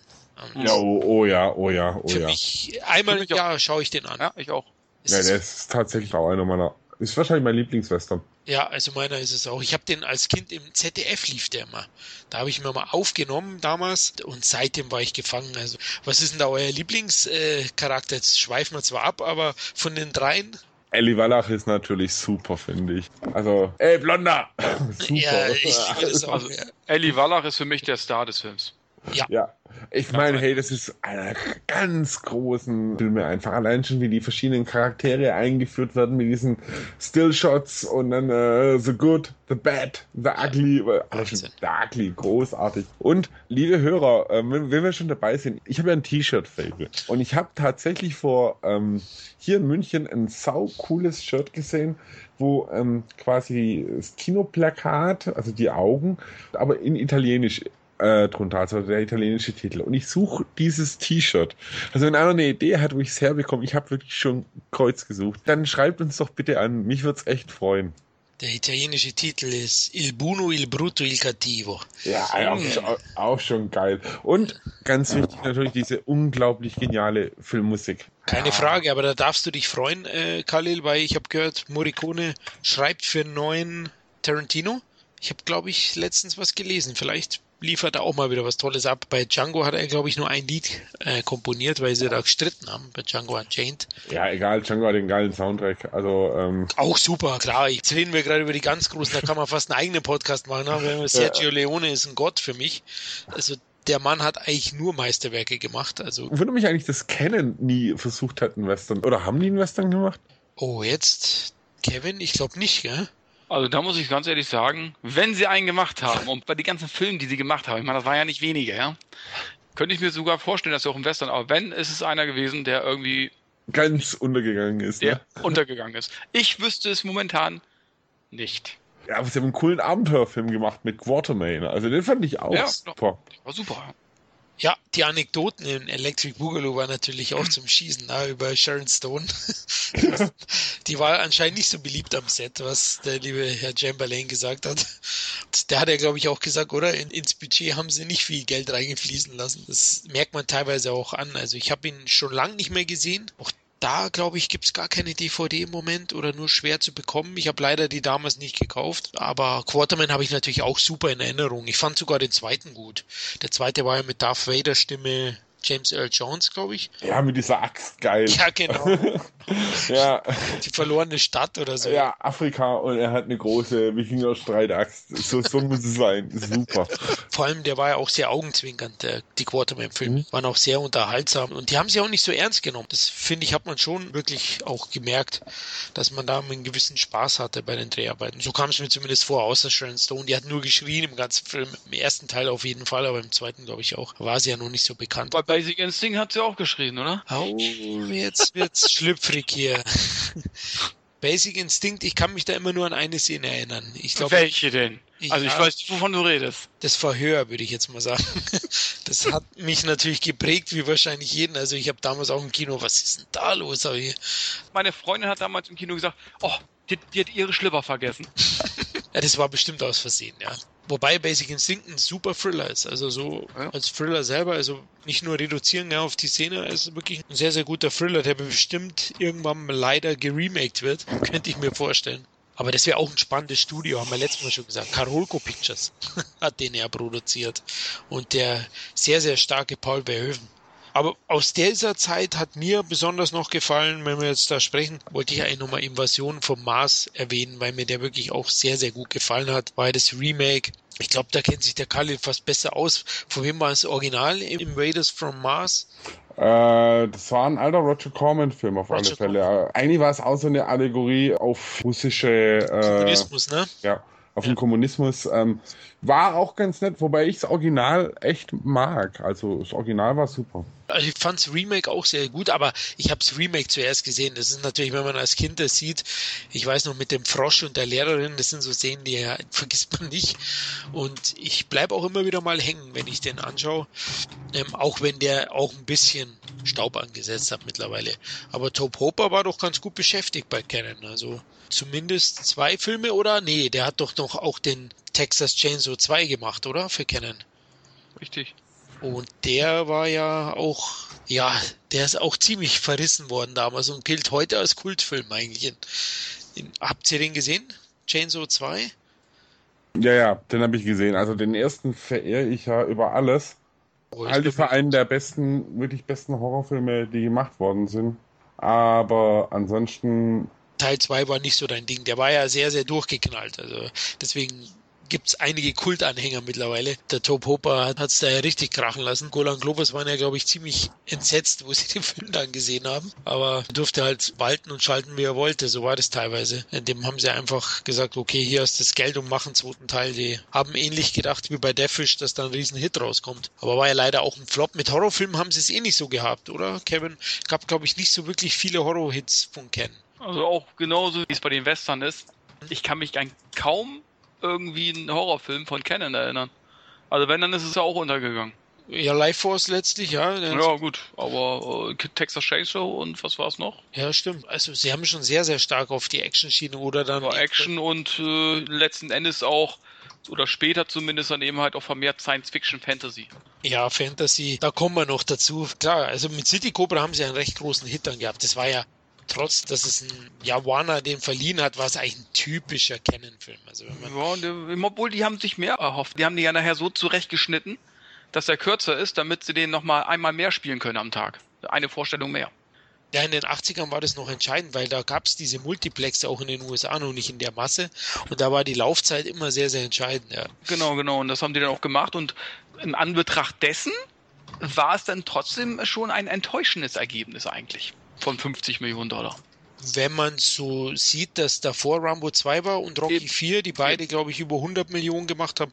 Ähm, Ja, oh, oh ja, oh ja, oh für ja. mich, einmal Für im mich auch. Jahr schaue ich den an. Ja, ich auch. Ja, ist- der ist tatsächlich auch einer meiner. Ist wahrscheinlich mein Lieblingswestern. Ja, also meiner ist es auch. Ich habe den als Kind im ZDF lief der immer. Da habe ich mir mal aufgenommen damals und seitdem war ich gefangen. Also, was ist denn da euer Lieblingscharakter? Äh? Jetzt schweifen wir zwar ab, aber von den dreien? Ellie Wallach ist natürlich super, finde ich. Also, ey, Blonder! [LAUGHS] super. Ja, ich das auch. Ja. Ellie Wallach ist für mich der Star des Films. Ja, ich meine, hey, das ist einer ganz großen Filme einfach. Allein schon, wie die verschiedenen Charaktere eingeführt werden mit diesen Stillshots und dann äh, The Good, The Bad, The Ugly. äh, Alles schon. The Ugly, großartig. Und, liebe Hörer, äh, wenn, wenn wir schon dabei sind, ich habe ja ein T-Shirt-Fable. Und ich habe tatsächlich vor ähm, hier in München ein sau cooles Shirt gesehen, wo ähm, quasi das Kinoplakat, also die Augen, aber in Italienisch äh, drunter, also der italienische Titel. Und ich suche dieses T-Shirt. Also wenn einer eine Idee hat, wo ich es herbekomme, ich habe wirklich schon Kreuz gesucht, dann schreibt uns doch bitte an. Mich würde es echt freuen. Der italienische Titel ist Il Buono, Il Brutto, Il Cattivo. Ja, auch, schon- auch schon geil. Und ganz wichtig natürlich diese unglaublich geniale Filmmusik. Keine Frage, aber da darfst du dich freuen, äh, Khalil, weil ich habe gehört, Morricone schreibt für einen neuen Tarantino. Ich habe, glaube ich, letztens was gelesen. Vielleicht liefert er auch mal wieder was Tolles ab. Bei Django hat er, glaube ich, nur ein Lied äh, komponiert, weil sie da gestritten haben, bei Django Unchained. Ja, egal, Django hat den geilen Soundtrack. Also, ähm, Auch super, klar. Jetzt reden wir gerade über die ganz Großen, da kann man fast einen eigenen Podcast machen. ne? [LAUGHS] Aber Sergio Leone ist ein Gott für mich. Also der Mann hat eigentlich nur Meisterwerke gemacht. Also, würde mich eigentlich das Canon nie versucht hat, einen Western. Oder haben die einen Western gemacht? oh, jetzt Kevin, ich glaube nicht, gell? Also da muss ich ganz ehrlich sagen, wenn sie einen gemacht haben und bei den ganzen Filmen, die sie gemacht haben, ich meine, das war ja nicht wenige, ja, könnte ich mir sogar vorstellen, dass sie auch im Western, aber wenn, ist es einer gewesen, der irgendwie Ganz untergegangen ist. der Ne? untergegangen ist. Ich wüsste es momentan nicht. Ja, aber sie haben einen coolen Abenteuerfilm gemacht mit Quatermain. Also den fand ich auch Ja, super. War super. Ja. Die Anekdoten in Electric Boogaloo waren natürlich auch zum Schießen ne, über Sharon Stone. [LAUGHS] die war anscheinend nicht so beliebt am Set, was der liebe Herr Chamberlain gesagt hat. Der hat ja, glaube ich, auch gesagt, oder? In, ins Budget haben sie nicht viel Geld reingefließen lassen. Das merkt man teilweise auch an. Also ich habe ihn schon lange nicht mehr gesehen. Auch da, glaube ich, gibt's gar keine DVD im Moment oder nur schwer zu bekommen. Ich habe leider die damals nicht gekauft. Aber Quarterman habe ich natürlich auch super in Erinnerung. Ich fand sogar den zweiten gut. Der zweite war ja mit Darth Vader Stimme James Earl Jones, glaube ich. Ja, mit dieser Axt geil. Ja, genau. [LAUGHS] Ja, Die verlorene Stadt oder so. ja, Afrika und er hat eine große Wikinger-Streitaxt. So, so muss es sein. Super. Vor allem, der war ja auch sehr augenzwinkernd, der, die Quarterman-Filme. Mhm. Waren auch sehr unterhaltsam. Und die haben sie auch nicht so ernst genommen. Das finde ich, hat man schon wirklich auch gemerkt, dass man da einen gewissen Spaß hatte bei den Dreharbeiten. So kam es mir zumindest vor, außer Sharon Stone. Die hat nur geschrien im ganzen Film. Im ersten Teil auf jeden Fall, aber im zweiten, glaube ich, auch. War sie ja noch nicht so bekannt. Bei Basic Instinct hat sie auch geschrien, oder? Oh, jetzt wird's [LAUGHS] schlüpfrig hier. Basic Instinct, ich kann mich da immer nur an eine Szene erinnern. Ich glaube, Welche denn? Also ich Ja. weiß nicht, wovon du redest. das Verhör, würde ich jetzt mal sagen. Das hat mich natürlich geprägt, wie wahrscheinlich jeden. Also ich habe damals auch im Kino, was ist denn da los? Hier, Meine Freundin hat damals im Kino gesagt, oh, die, die hat ihre Schlipper vergessen. [LAUGHS] ja, das war bestimmt aus Versehen, ja. Wobei Basic Instinct ein super Thriller ist. Also so Ja. als Thriller selber, also nicht nur reduzieren ja, auf die Szene, es ist wirklich ein sehr, sehr guter Thriller, der bestimmt irgendwann leider geremaked wird. [LAUGHS] Könnte ich mir vorstellen. Aber das wäre auch ein spannendes Studio, haben wir letztes Mal schon gesagt. Karolko Pictures [LAUGHS] hat den ja produziert. Und der sehr, sehr starke Paul Verhoeven. Aber aus dieser Zeit hat mir besonders noch gefallen, wenn wir jetzt da sprechen, wollte ich eigentlich nochmal Invasion vom Mars erwähnen, weil mir der wirklich auch sehr, sehr gut gefallen hat. War das Remake. Ich glaube, da kennt sich der Khalil fast besser aus. Von wem war das Original? Invaders from Mars? Äh, das war ein alter Roger Corman-Film auf alle Roger Fälle. Eigentlich war es auch so eine Allegorie auf russische. Äh, Kommunismus, ne? ja, auf den Kommunismus. Ähm, war auch ganz nett, wobei ich das Original echt mag. Also das Original war super. Also ich fand's Remake auch sehr gut, aber ich habe das Remake zuerst gesehen. Das ist natürlich, wenn man als Kind das sieht, ich weiß noch mit dem Frosch und der Lehrerin, das sind so Szenen, die ja, [LAUGHS] vergisst man nicht. Und ich bleib auch immer wieder mal hängen, wenn ich den anschaue. Ähm, auch wenn der auch ein bisschen Staub angesetzt hat mittlerweile. Aber Top Hopper war doch ganz gut beschäftigt bei Canon. Also zumindest zwei Filme oder? Nee, der hat doch noch auch den Texas Chainsaw 2 gemacht, oder? Für Canon. Richtig. Und der war ja auch, ja, der ist auch ziemlich verrissen worden damals und gilt heute als Kultfilm eigentlich. Habt ihr den gesehen? Chainsaw 2? Ja, ja, den habe ich gesehen. Also den ersten verehre ich ja über alles. Oh, Halte für einen der besten, wirklich besten Horrorfilme, die gemacht worden sind. Aber ansonsten. Teil 2 war nicht so dein Ding. Der war ja sehr, sehr durchgeknallt. Also deswegen gibt es einige Kultanhänger mittlerweile. Der Top Hopper hat es da ja richtig krachen lassen. Golan Globus waren ja, glaube ich, ziemlich entsetzt, wo sie [LAUGHS] den Film dann gesehen haben. Aber er durfte halt walten und schalten, wie er wollte. So war das teilweise. In dem haben sie einfach gesagt, okay, hier ist das Geld und machen zweiten Teil. Die haben ähnlich gedacht wie bei Deathwish, dass da ein riesen Hit rauskommt. Aber war ja leider auch ein Flop. Mit Horrorfilmen haben sie es eh nicht so gehabt, oder, Kevin? Gab, glaube ich, nicht so wirklich viele Horrorhits von Ken. Also auch genauso, wie es bei den Western ist. Ich kann mich an kaum irgendwie einen Horrorfilm von Canon erinnern. Also wenn, dann ist es ja auch untergegangen. Ja, Life Force letztlich, ja. Ja, gut, aber äh, Texas Chainsaw und was war es noch? Ja, stimmt. Also sie haben schon sehr, sehr stark auf die Action-Schiene oder dann... Ja, Action und äh, letzten Endes auch, oder später zumindest dann eben halt auch vermehrt Science-Fiction-Fantasy. Ja, Fantasy, da kommen wir noch dazu. Klar, also mit City Cobra haben sie einen recht großen Hit dann gehabt. Das war ja trotz, dass es ein ja, Warner den verliehen hat, war es eigentlich ein typischer Canon-Film. Also ja, obwohl die haben sich mehr erhofft. Die haben die ja nachher so zurechtgeschnitten, dass er kürzer ist, damit sie den nochmal einmal mehr spielen können am Tag. Eine Vorstellung mehr. Ja, in den 80ern war das noch entscheidend, weil da gab es diese Multiplexe auch in den USA noch nicht in der Masse. Und da war die Laufzeit immer sehr, sehr entscheidend. Ja. Genau, genau. Und das haben die dann auch gemacht. Und in Anbetracht dessen war es dann trotzdem schon ein enttäuschendes Ergebnis eigentlich von 50 Millionen Dollar. Wenn man so sieht, dass davor Rambo 2 war und Rocky Eben. 4, die beide, glaube ich, über 100 Millionen gemacht haben,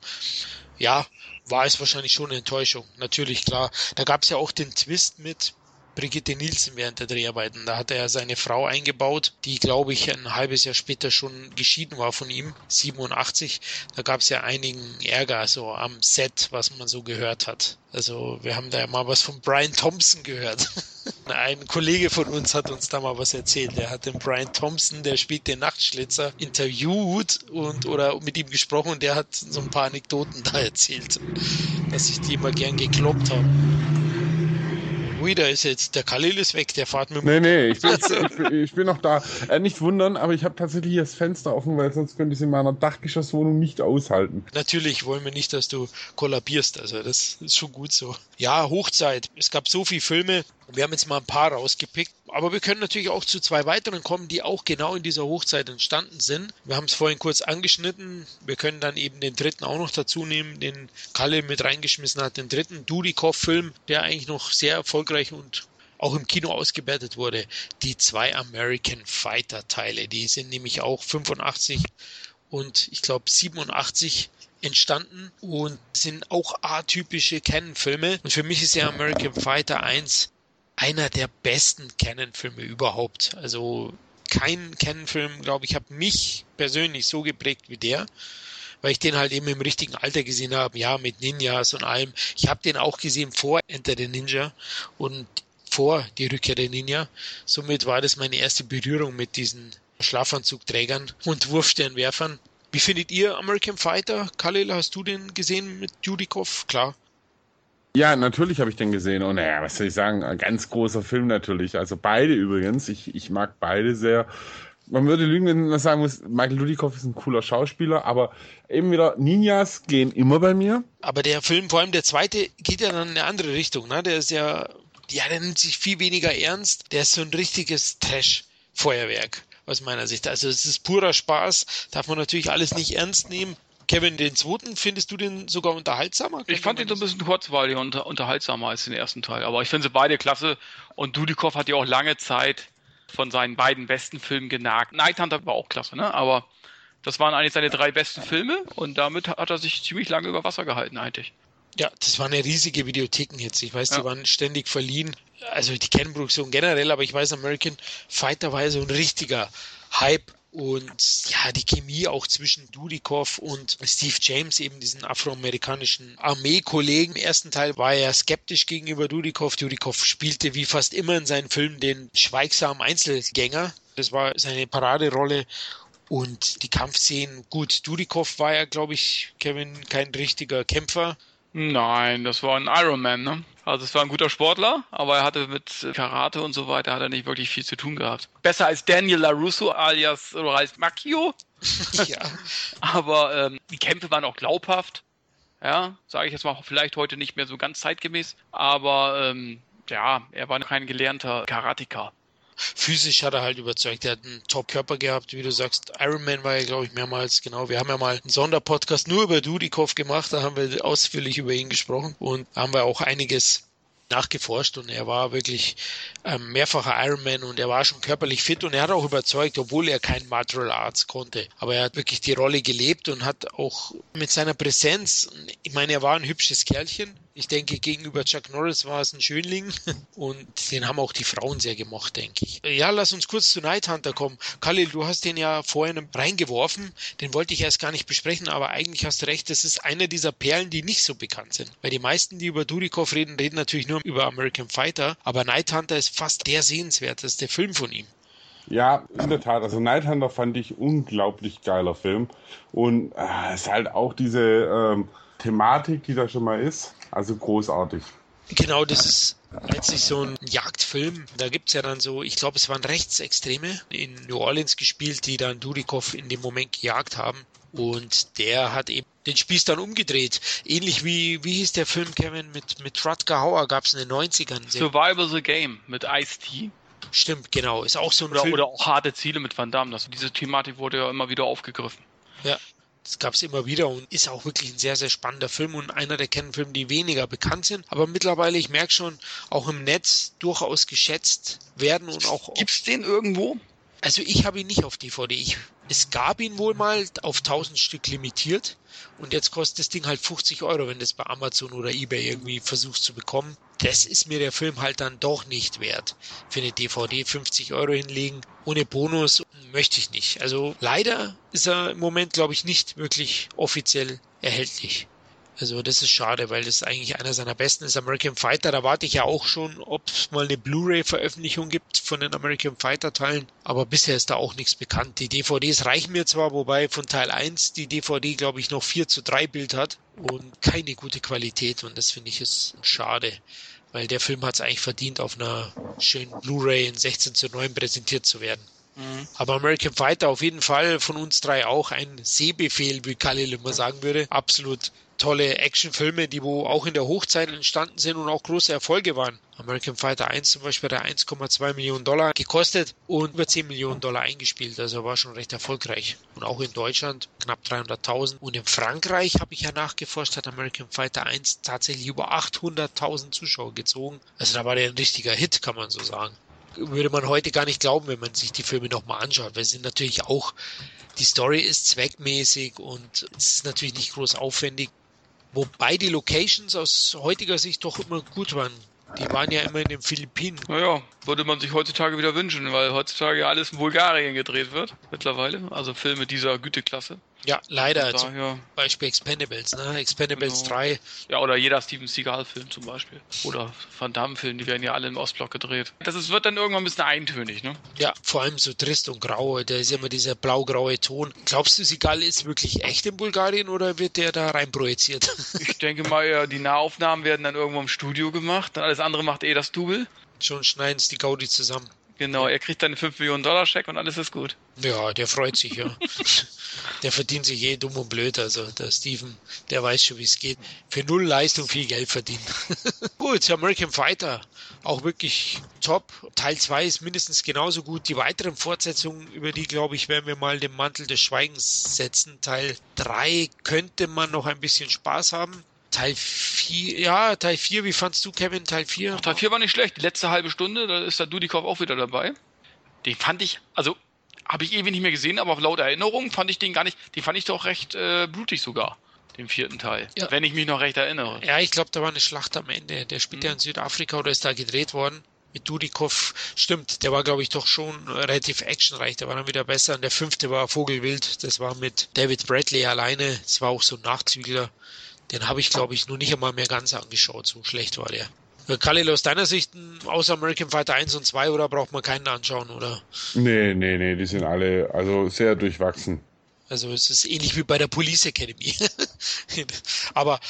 ja, war es wahrscheinlich schon eine Enttäuschung. Natürlich, klar. Da gab es ja auch den Twist mit, Brigitte Nielsen während der Dreharbeiten. Da hat er seine Frau eingebaut, die, glaube ich, ein halbes Jahr später schon geschieden war von ihm, 87. Da gab es ja einigen Ärger so am Set, was man so gehört hat. Also wir haben da ja mal was von Brian Thompson gehört. [LAUGHS] Ein Kollege von uns hat uns da mal was erzählt. Der hat den Brian Thompson, der spielt den Nachtschlitzer, interviewt und oder mit ihm gesprochen und der hat so ein paar Anekdoten da erzählt, dass sich die immer gern gekloppt haben. Ui, da ist jetzt, der Khalil ist weg, der fahrt mit dem Nee, nee, ich bin, ich, ich bin noch da. Äh, nicht wundern, aber ich habe tatsächlich das Fenster offen, weil sonst könnte ich es in meiner Dachgeschosswohnung nicht aushalten. Natürlich wollen wir nicht, dass du kollabierst, also das ist schon gut so. Ja, Hochzeit. Es gab so viele Filme, wir haben jetzt mal ein paar rausgepickt, aber wir können natürlich auch zu zwei weiteren kommen, die auch genau in dieser Hochzeit entstanden sind. Wir haben es vorhin kurz angeschnitten. Wir können dann eben den dritten auch noch dazu nehmen, den Kalle mit reingeschmissen hat, den dritten Dudikoff-Film, der eigentlich noch sehr erfolgreich und auch im Kino ausgewertet wurde. Die zwei American Fighter Teile, die sind nämlich auch 85 und ich glaube 87 entstanden und sind auch atypische Canon-Filme. Und für mich ist ja American Fighter 1 einer der besten Canon-Filme überhaupt. Also kein Canon-Film, glaube ich, hat mich persönlich so geprägt wie der, weil ich den halt eben im richtigen Alter gesehen habe, ja, mit Ninjas und allem. Ich habe den auch gesehen vor Enter the Ninja und vor die Rückkehr der Ninja. Somit war das meine erste Berührung mit diesen Schlafanzugträgern und Wurfsternwerfern. Wie findet ihr American Fighter? Khalil, hast du den gesehen mit Judikov? Klar. Ja, natürlich habe ich den gesehen. Und naja, was soll ich sagen? Ein ganz großer Film natürlich. Also beide übrigens. Ich, ich mag beide sehr. Man würde lügen, wenn man sagen muss, Michael Dudikoff ist ein cooler Schauspieler, aber eben wieder, Ninjas gehen immer bei mir. Aber der Film, vor allem der zweite, geht ja dann in eine andere Richtung, ne? Der ist ja, ja, der nimmt sich viel weniger ernst. Der ist so ein richtiges Trash-Feuerwerk aus meiner Sicht. Also es ist purer Spaß, darf man natürlich alles nicht ernst nehmen. Kevin, den zweiten, findest du den sogar unterhaltsamer? Ich fand ihn so ein bisschen kurzweiliger und unterhaltsamer als den ersten Teil. Aber ich finde sie beide klasse. Und Dudikoff hat ja auch lange Zeit von seinen beiden besten Filmen genagt. Night Hunter war auch klasse, ne? Aber Das waren eigentlich seine drei besten Filme und damit hat er sich ziemlich lange über Wasser gehalten eigentlich. Ja, das waren eine riesige Videotheken jetzt. Ich weiß, ja. die waren ständig verliehen. Also die Kennproduktion generell, aber ich weiß, American Fighter war ja so ein richtiger Hype und ja, die Chemie auch zwischen Dudikoff und Steve James, eben diesen afroamerikanischen Armeekollegen. Im ersten Teil war er skeptisch gegenüber Dudikoff. Dudikoff spielte wie fast immer in seinen Filmen den schweigsamen Einzelgänger. Das war seine Paraderolle. Und die Kampfszenen, gut, Dudikoff war ja, glaube ich, Kevin, kein richtiger Kämpfer. Nein, das war ein Ironman, ne? Also es war ein guter Sportler, aber er hatte mit Karate und so weiter hat er nicht wirklich viel zu tun gehabt. Besser als Daniel LaRusso alias Ralph Macchio. [LAUGHS] ja. [LAUGHS] aber ähm, die Kämpfe waren auch glaubhaft. Ja, sage ich jetzt mal, vielleicht heute nicht mehr so ganz zeitgemäß. Aber ähm, ja, er war kein gelernter Karateka physisch hat er halt überzeugt. Er hat einen Top-Körper gehabt, wie du sagst. Ironman war ja, glaube ich, mehrmals, genau. Wir haben ja mal einen Sonderpodcast nur über Dudikoff gemacht, da haben wir ausführlich über ihn gesprochen und haben wir auch einiges nachgeforscht und er war wirklich ähm, mehrfacher Ironman und er war schon körperlich fit und er hat auch überzeugt, obwohl er kein Martial Arts konnte. Aber er hat wirklich die Rolle gelebt und hat auch mit seiner Präsenz, ich meine, er war ein hübsches Kerlchen, ich denke, gegenüber Chuck Norris war es ein Schönling [LAUGHS] und den haben auch die Frauen sehr gemocht, denke ich. Ja, lass uns kurz zu Night Hunter kommen. Khalil, du hast den ja vorhin reingeworfen. Den wollte ich erst gar nicht besprechen, aber eigentlich hast du recht, das ist einer dieser Perlen, die nicht so bekannt sind. Weil die meisten, die über Dudikoff reden, reden natürlich nur über American Fighter, aber Night Hunter ist fast der sehenswerteste Film von ihm. Ja, in der Tat. Also Night Hunter fand ich unglaublich geiler Film. Und äh, es äh, ist halt auch diese ähm, Thematik, die da schon mal ist. Also großartig. Genau, das ist letztlich so ein Jagdfilm. Da gibt es ja dann so, ich glaube, es waren Rechtsextreme in New Orleans gespielt, die dann Dudikoff in dem Moment gejagt haben. Und der hat eben den Spieß dann umgedreht. Ähnlich wie, wie hieß der Film, Kevin, mit, mit Rutger Hauer gab es in den 90ern. Survival the Game mit Ice-T. Stimmt, genau. Ist auch so ein oder, Film. Oder auch harte Ziele mit Van Damme. Also diese Thematik wurde ja immer wieder aufgegriffen. Ja, das gab es immer wieder und ist auch wirklich ein sehr, sehr spannender Film und einer der Kennenfilme, die weniger bekannt sind. Aber mittlerweile, ich merke schon, auch im Netz durchaus geschätzt werden und auch. Gibt's den irgendwo? Also ich habe ihn nicht auf DVD. Ich, es gab ihn wohl mal auf 1000 Stück limitiert und jetzt kostet das Ding halt 50 Euro, wenn du es bei Amazon oder eBay irgendwie versuchst zu bekommen. Das ist mir der Film halt dann doch nicht wert. Für eine DVD 50 Euro hinlegen, ohne Bonus möchte ich nicht. Also leider ist er im Moment, glaube ich, nicht wirklich offiziell erhältlich. Also das ist schade, weil das eigentlich einer seiner besten ist. American Fighter, da warte ich ja auch schon, ob es mal eine Blu-ray-Veröffentlichung gibt von den American Fighter-Teilen. Aber bisher ist da auch nichts bekannt. Die DVDs reichen mir zwar, wobei von Teil 1 die DVD, glaube ich, noch 4 zu 3 Bild hat und keine gute Qualität. Und das finde ich ist schade, weil der Film hat es eigentlich verdient, auf einer schönen Blu-ray in 16 zu 9 präsentiert zu werden. Mhm. Aber American Fighter auf jeden Fall von uns drei auch ein Sehbefehl, wie Khalil immer sagen würde. Absolut tolle Actionfilme, die wo auch in der Hochzeit entstanden sind und auch große Erfolge waren. American Fighter 1 zum Beispiel hat 1,2 Millionen Dollar gekostet und über 10 Millionen Dollar eingespielt. Also war schon recht erfolgreich. Und auch in Deutschland knapp 300.000. Und in Frankreich habe ich ja nachgeforscht, hat American Fighter 1 tatsächlich über 800.000 Zuschauer gezogen. Also da war der ein richtiger Hit, kann man so sagen. Würde man heute gar nicht glauben, wenn man sich die Filme nochmal anschaut. Weil sie natürlich auch, die Story ist zweckmäßig und es ist natürlich nicht groß aufwendig. Wobei die Locations aus heutiger Sicht doch immer gut waren. Die waren ja immer in den Philippinen. Naja, würde man sich heutzutage wieder wünschen, weil heutzutage alles in Bulgarien gedreht wird, mittlerweile. Also Filme dieser Güteklasse. Ja, leider. Zum ja. Beispiel Expendables, ne? Expendables genau. 3. Ja, oder jeder Steven Seagal-Film zum Beispiel. Oder Van Damme-Film, die werden ja alle im Ostblock gedreht. Das ist, wird dann irgendwann ein bisschen eintönig, ne? Ja, vor allem so trist und grau. Da ist immer dieser blau-graue Ton. Glaubst du, Seagal ist wirklich echt in Bulgarien oder wird der da rein projiziert? [LAUGHS] Ich denke mal, ja, die Nahaufnahmen werden dann irgendwo im Studio gemacht. Dann alles andere macht eh das Double. Schon schneiden es die Gaudi zusammen. Genau, er kriegt dann 5 Millionen Dollar Scheck und alles ist gut. Ja, der freut sich, ja. [LAUGHS] der verdient sich eh dumm und blöd. Also der Steven, der weiß schon, wie es geht. Für null Leistung viel Geld verdienen. [LAUGHS] gut, American Fighter, auch wirklich top. Teil 2 ist mindestens genauso gut. Die weiteren Fortsetzungen, über die, glaube ich, werden wir mal den Mantel des Schweigens setzen. Teil 3 könnte man noch ein bisschen Spaß haben. Teil 4, ja, Teil 4, wie fandst du, Kevin, Teil 4? Teil 4 war nicht schlecht. Die letzte halbe Stunde, da ist der Dudikoff auch wieder dabei. Den fand ich, also habe ich ewig nicht mehr gesehen, aber laut Erinnerung fand ich den gar nicht, den fand ich doch recht äh, blutig sogar den vierten Teil. Ja. Wenn ich mich noch recht erinnere. Ja, ich glaube, da war eine Schlacht am Ende. Der spielt mhm. ja in Südafrika oder ist da gedreht worden. Mit Dudikoff. Stimmt, der war, glaube ich, doch schon relativ actionreich. Der war dann wieder besser. Und der fünfte war Vogelwild. Das war mit David Bradley alleine. Das war auch so ein Nachzügler. Den habe ich, glaube ich, nur nicht einmal mehr ganz angeschaut. So schlecht war der. Khalil, aus deiner Sicht außer American Fighter 1 und 2 oder braucht man keinen anschauen, oder? Nee, nee, nee, die sind alle also sehr durchwachsen. Also es ist ähnlich wie bei der Police Academy. [LAUGHS] Aber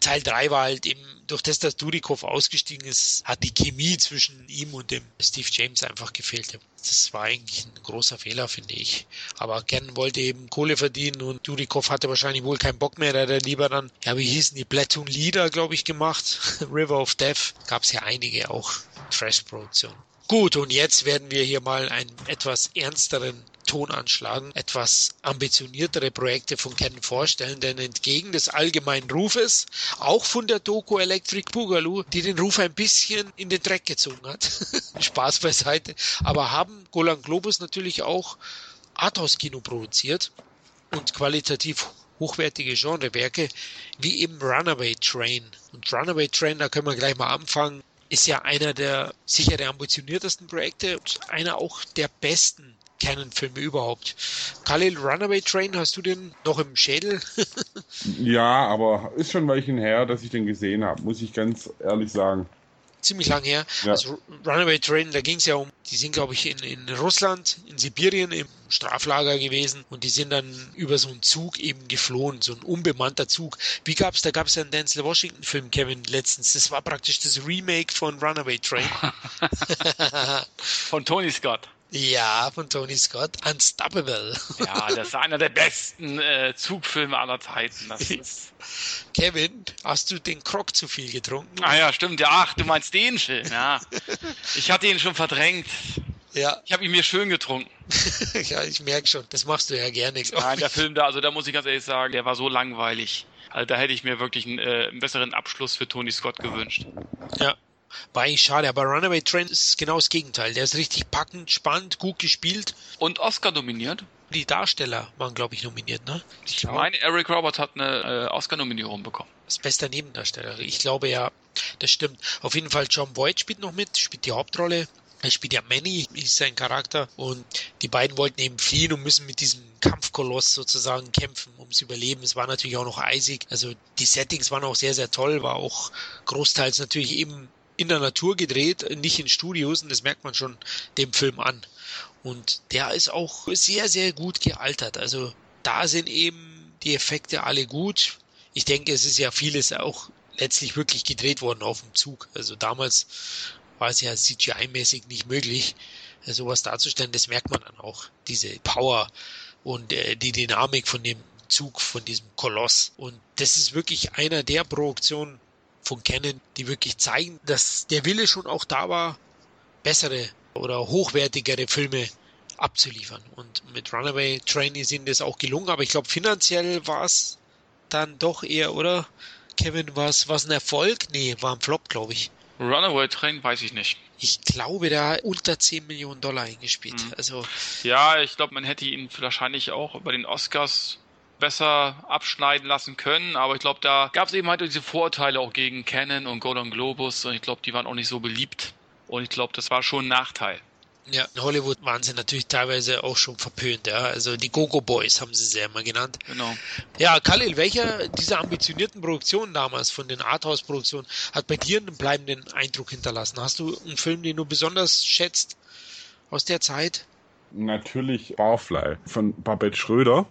Teil 3 war halt eben, durch das, dass Dudikoff ausgestiegen ist, hat die Chemie zwischen ihm und dem Steve James einfach gefehlt. Das war eigentlich ein großer Fehler, finde ich. Aber Ken wollte eben Kohle verdienen und Dudikoff hatte wahrscheinlich wohl keinen Bock mehr, da hat er lieber dann, ja, wie hießen die Platoon Leader, glaube ich, gemacht. [LAUGHS] River of Death. Gab es ja einige auch. Trash-Produktion. Gut, und jetzt werden wir hier mal einen etwas ernsteren Ton anschlagen, etwas ambitioniertere Projekte von Canon vorstellen, denn entgegen des allgemeinen Rufes, auch von der Doku Electric Boogaloo, die den Ruf ein bisschen in den Dreck gezogen hat, [LAUGHS] Spaß beiseite, aber haben Golan Globus natürlich auch Arthouse-Kino produziert und qualitativ hochwertige Genrewerke, wie eben Runaway Train. Und Runaway Train, da können wir gleich mal anfangen, ist ja einer der sicher der ambitioniertesten Projekte und einer auch der besten Canon-Filme überhaupt. Khalil Runaway Train, hast du den noch im Schädel? [LAUGHS] ja, aber ist schon ein Weilchen her, dass ich den gesehen habe, muss ich ganz ehrlich sagen. Ziemlich lang her. Ja. Also Runaway Train, da ging es ja um, die sind, glaube ich, in, in Russland, in Sibirien im Straflager gewesen und die sind dann über so einen Zug eben geflohen, so ein unbemannter Zug. Wie gab's, da gab es ja einen Denzel Washington Film, Kevin, letztens. Das war praktisch das Remake von Runaway Train. [LAUGHS] von Tony Scott. Ja, von Tony Scott. Unstoppable. Ja, das ist einer der besten äh, Zugfilme aller Zeiten. [LAUGHS] Kevin, hast du den Krog zu viel getrunken? Ah ja, stimmt. Ja, ach, du meinst den Film. Ja. [LAUGHS] Ich hatte ihn schon verdrängt. Ja. Ich habe ihn mir schön getrunken. [LAUGHS] ja, ich merke schon. Das machst du ja gerne. Nein, der Film da, also da muss ich ganz ehrlich sagen, der war so langweilig. Also da hätte ich mir wirklich einen, äh, einen besseren Abschluss für Tony Scott gewünscht. Ja, war eigentlich schade, aber Runaway Train ist genau das Gegenteil. Der ist richtig packend, spannend, gut gespielt. Und Oscar nominiert. Die Darsteller waren, glaube ich, nominiert, ne? Ich, ich meine, Eric Roberts hat eine äh, Oscar-Nominierung bekommen. Als bester Nebendarsteller. Ich glaube ja, das stimmt. Auf jeden Fall, John Boyd spielt noch mit, spielt die Hauptrolle. Er spielt ja Manny, ist sein Charakter. Und die beiden wollten eben fliehen und müssen mit diesem Kampfkoloss sozusagen kämpfen ums Überleben. Es war natürlich auch noch eisig. Also die Settings waren auch sehr, sehr toll. War auch großteils natürlich eben in der Natur gedreht, nicht in Studios und das merkt man schon dem Film an. Und der ist auch sehr, sehr gut gealtert. Also da sind eben die Effekte alle gut. Ich denke, es ist ja vieles auch letztlich wirklich gedreht worden auf dem Zug. Also damals war es ja CGI-mäßig nicht möglich, sowas darzustellen. Das merkt man dann auch, diese Power und äh, die Dynamik von dem Zug, von diesem Koloss. Und das ist wirklich einer der Produktionen, von Canon, die wirklich zeigen, dass der Wille schon auch da war, bessere oder hochwertigere Filme abzuliefern. Und mit Runaway Train ist ihnen das auch gelungen, aber ich glaube, finanziell war es dann doch eher, oder? Kevin, war es ein Erfolg? Nee, war ein Flop, glaube ich. Runaway Train weiß ich nicht. Ich glaube, da unter 10 Millionen Dollar eingespielt. Mhm. Also ja, ich glaube, man hätte ihn wahrscheinlich auch bei den Oscars besser abschneiden lassen können. Aber ich glaube, da gab es eben halt diese Vorurteile auch gegen Canon und Golden Globus. Und ich glaube, die waren auch nicht so beliebt. Und ich glaube, das war schon ein Nachteil. Ja, in Hollywood waren sie natürlich teilweise auch schon verpönt, ja. Also die Gogo Boys haben sie sehr immer genannt. Genau. Ja, Khalil, welcher dieser ambitionierten Produktionen damals von den Arthouse-Produktionen hat bei dir einen bleibenden Eindruck hinterlassen? Hast du einen Film, den du besonders schätzt aus der Zeit? Natürlich Barfly von Babette Schröder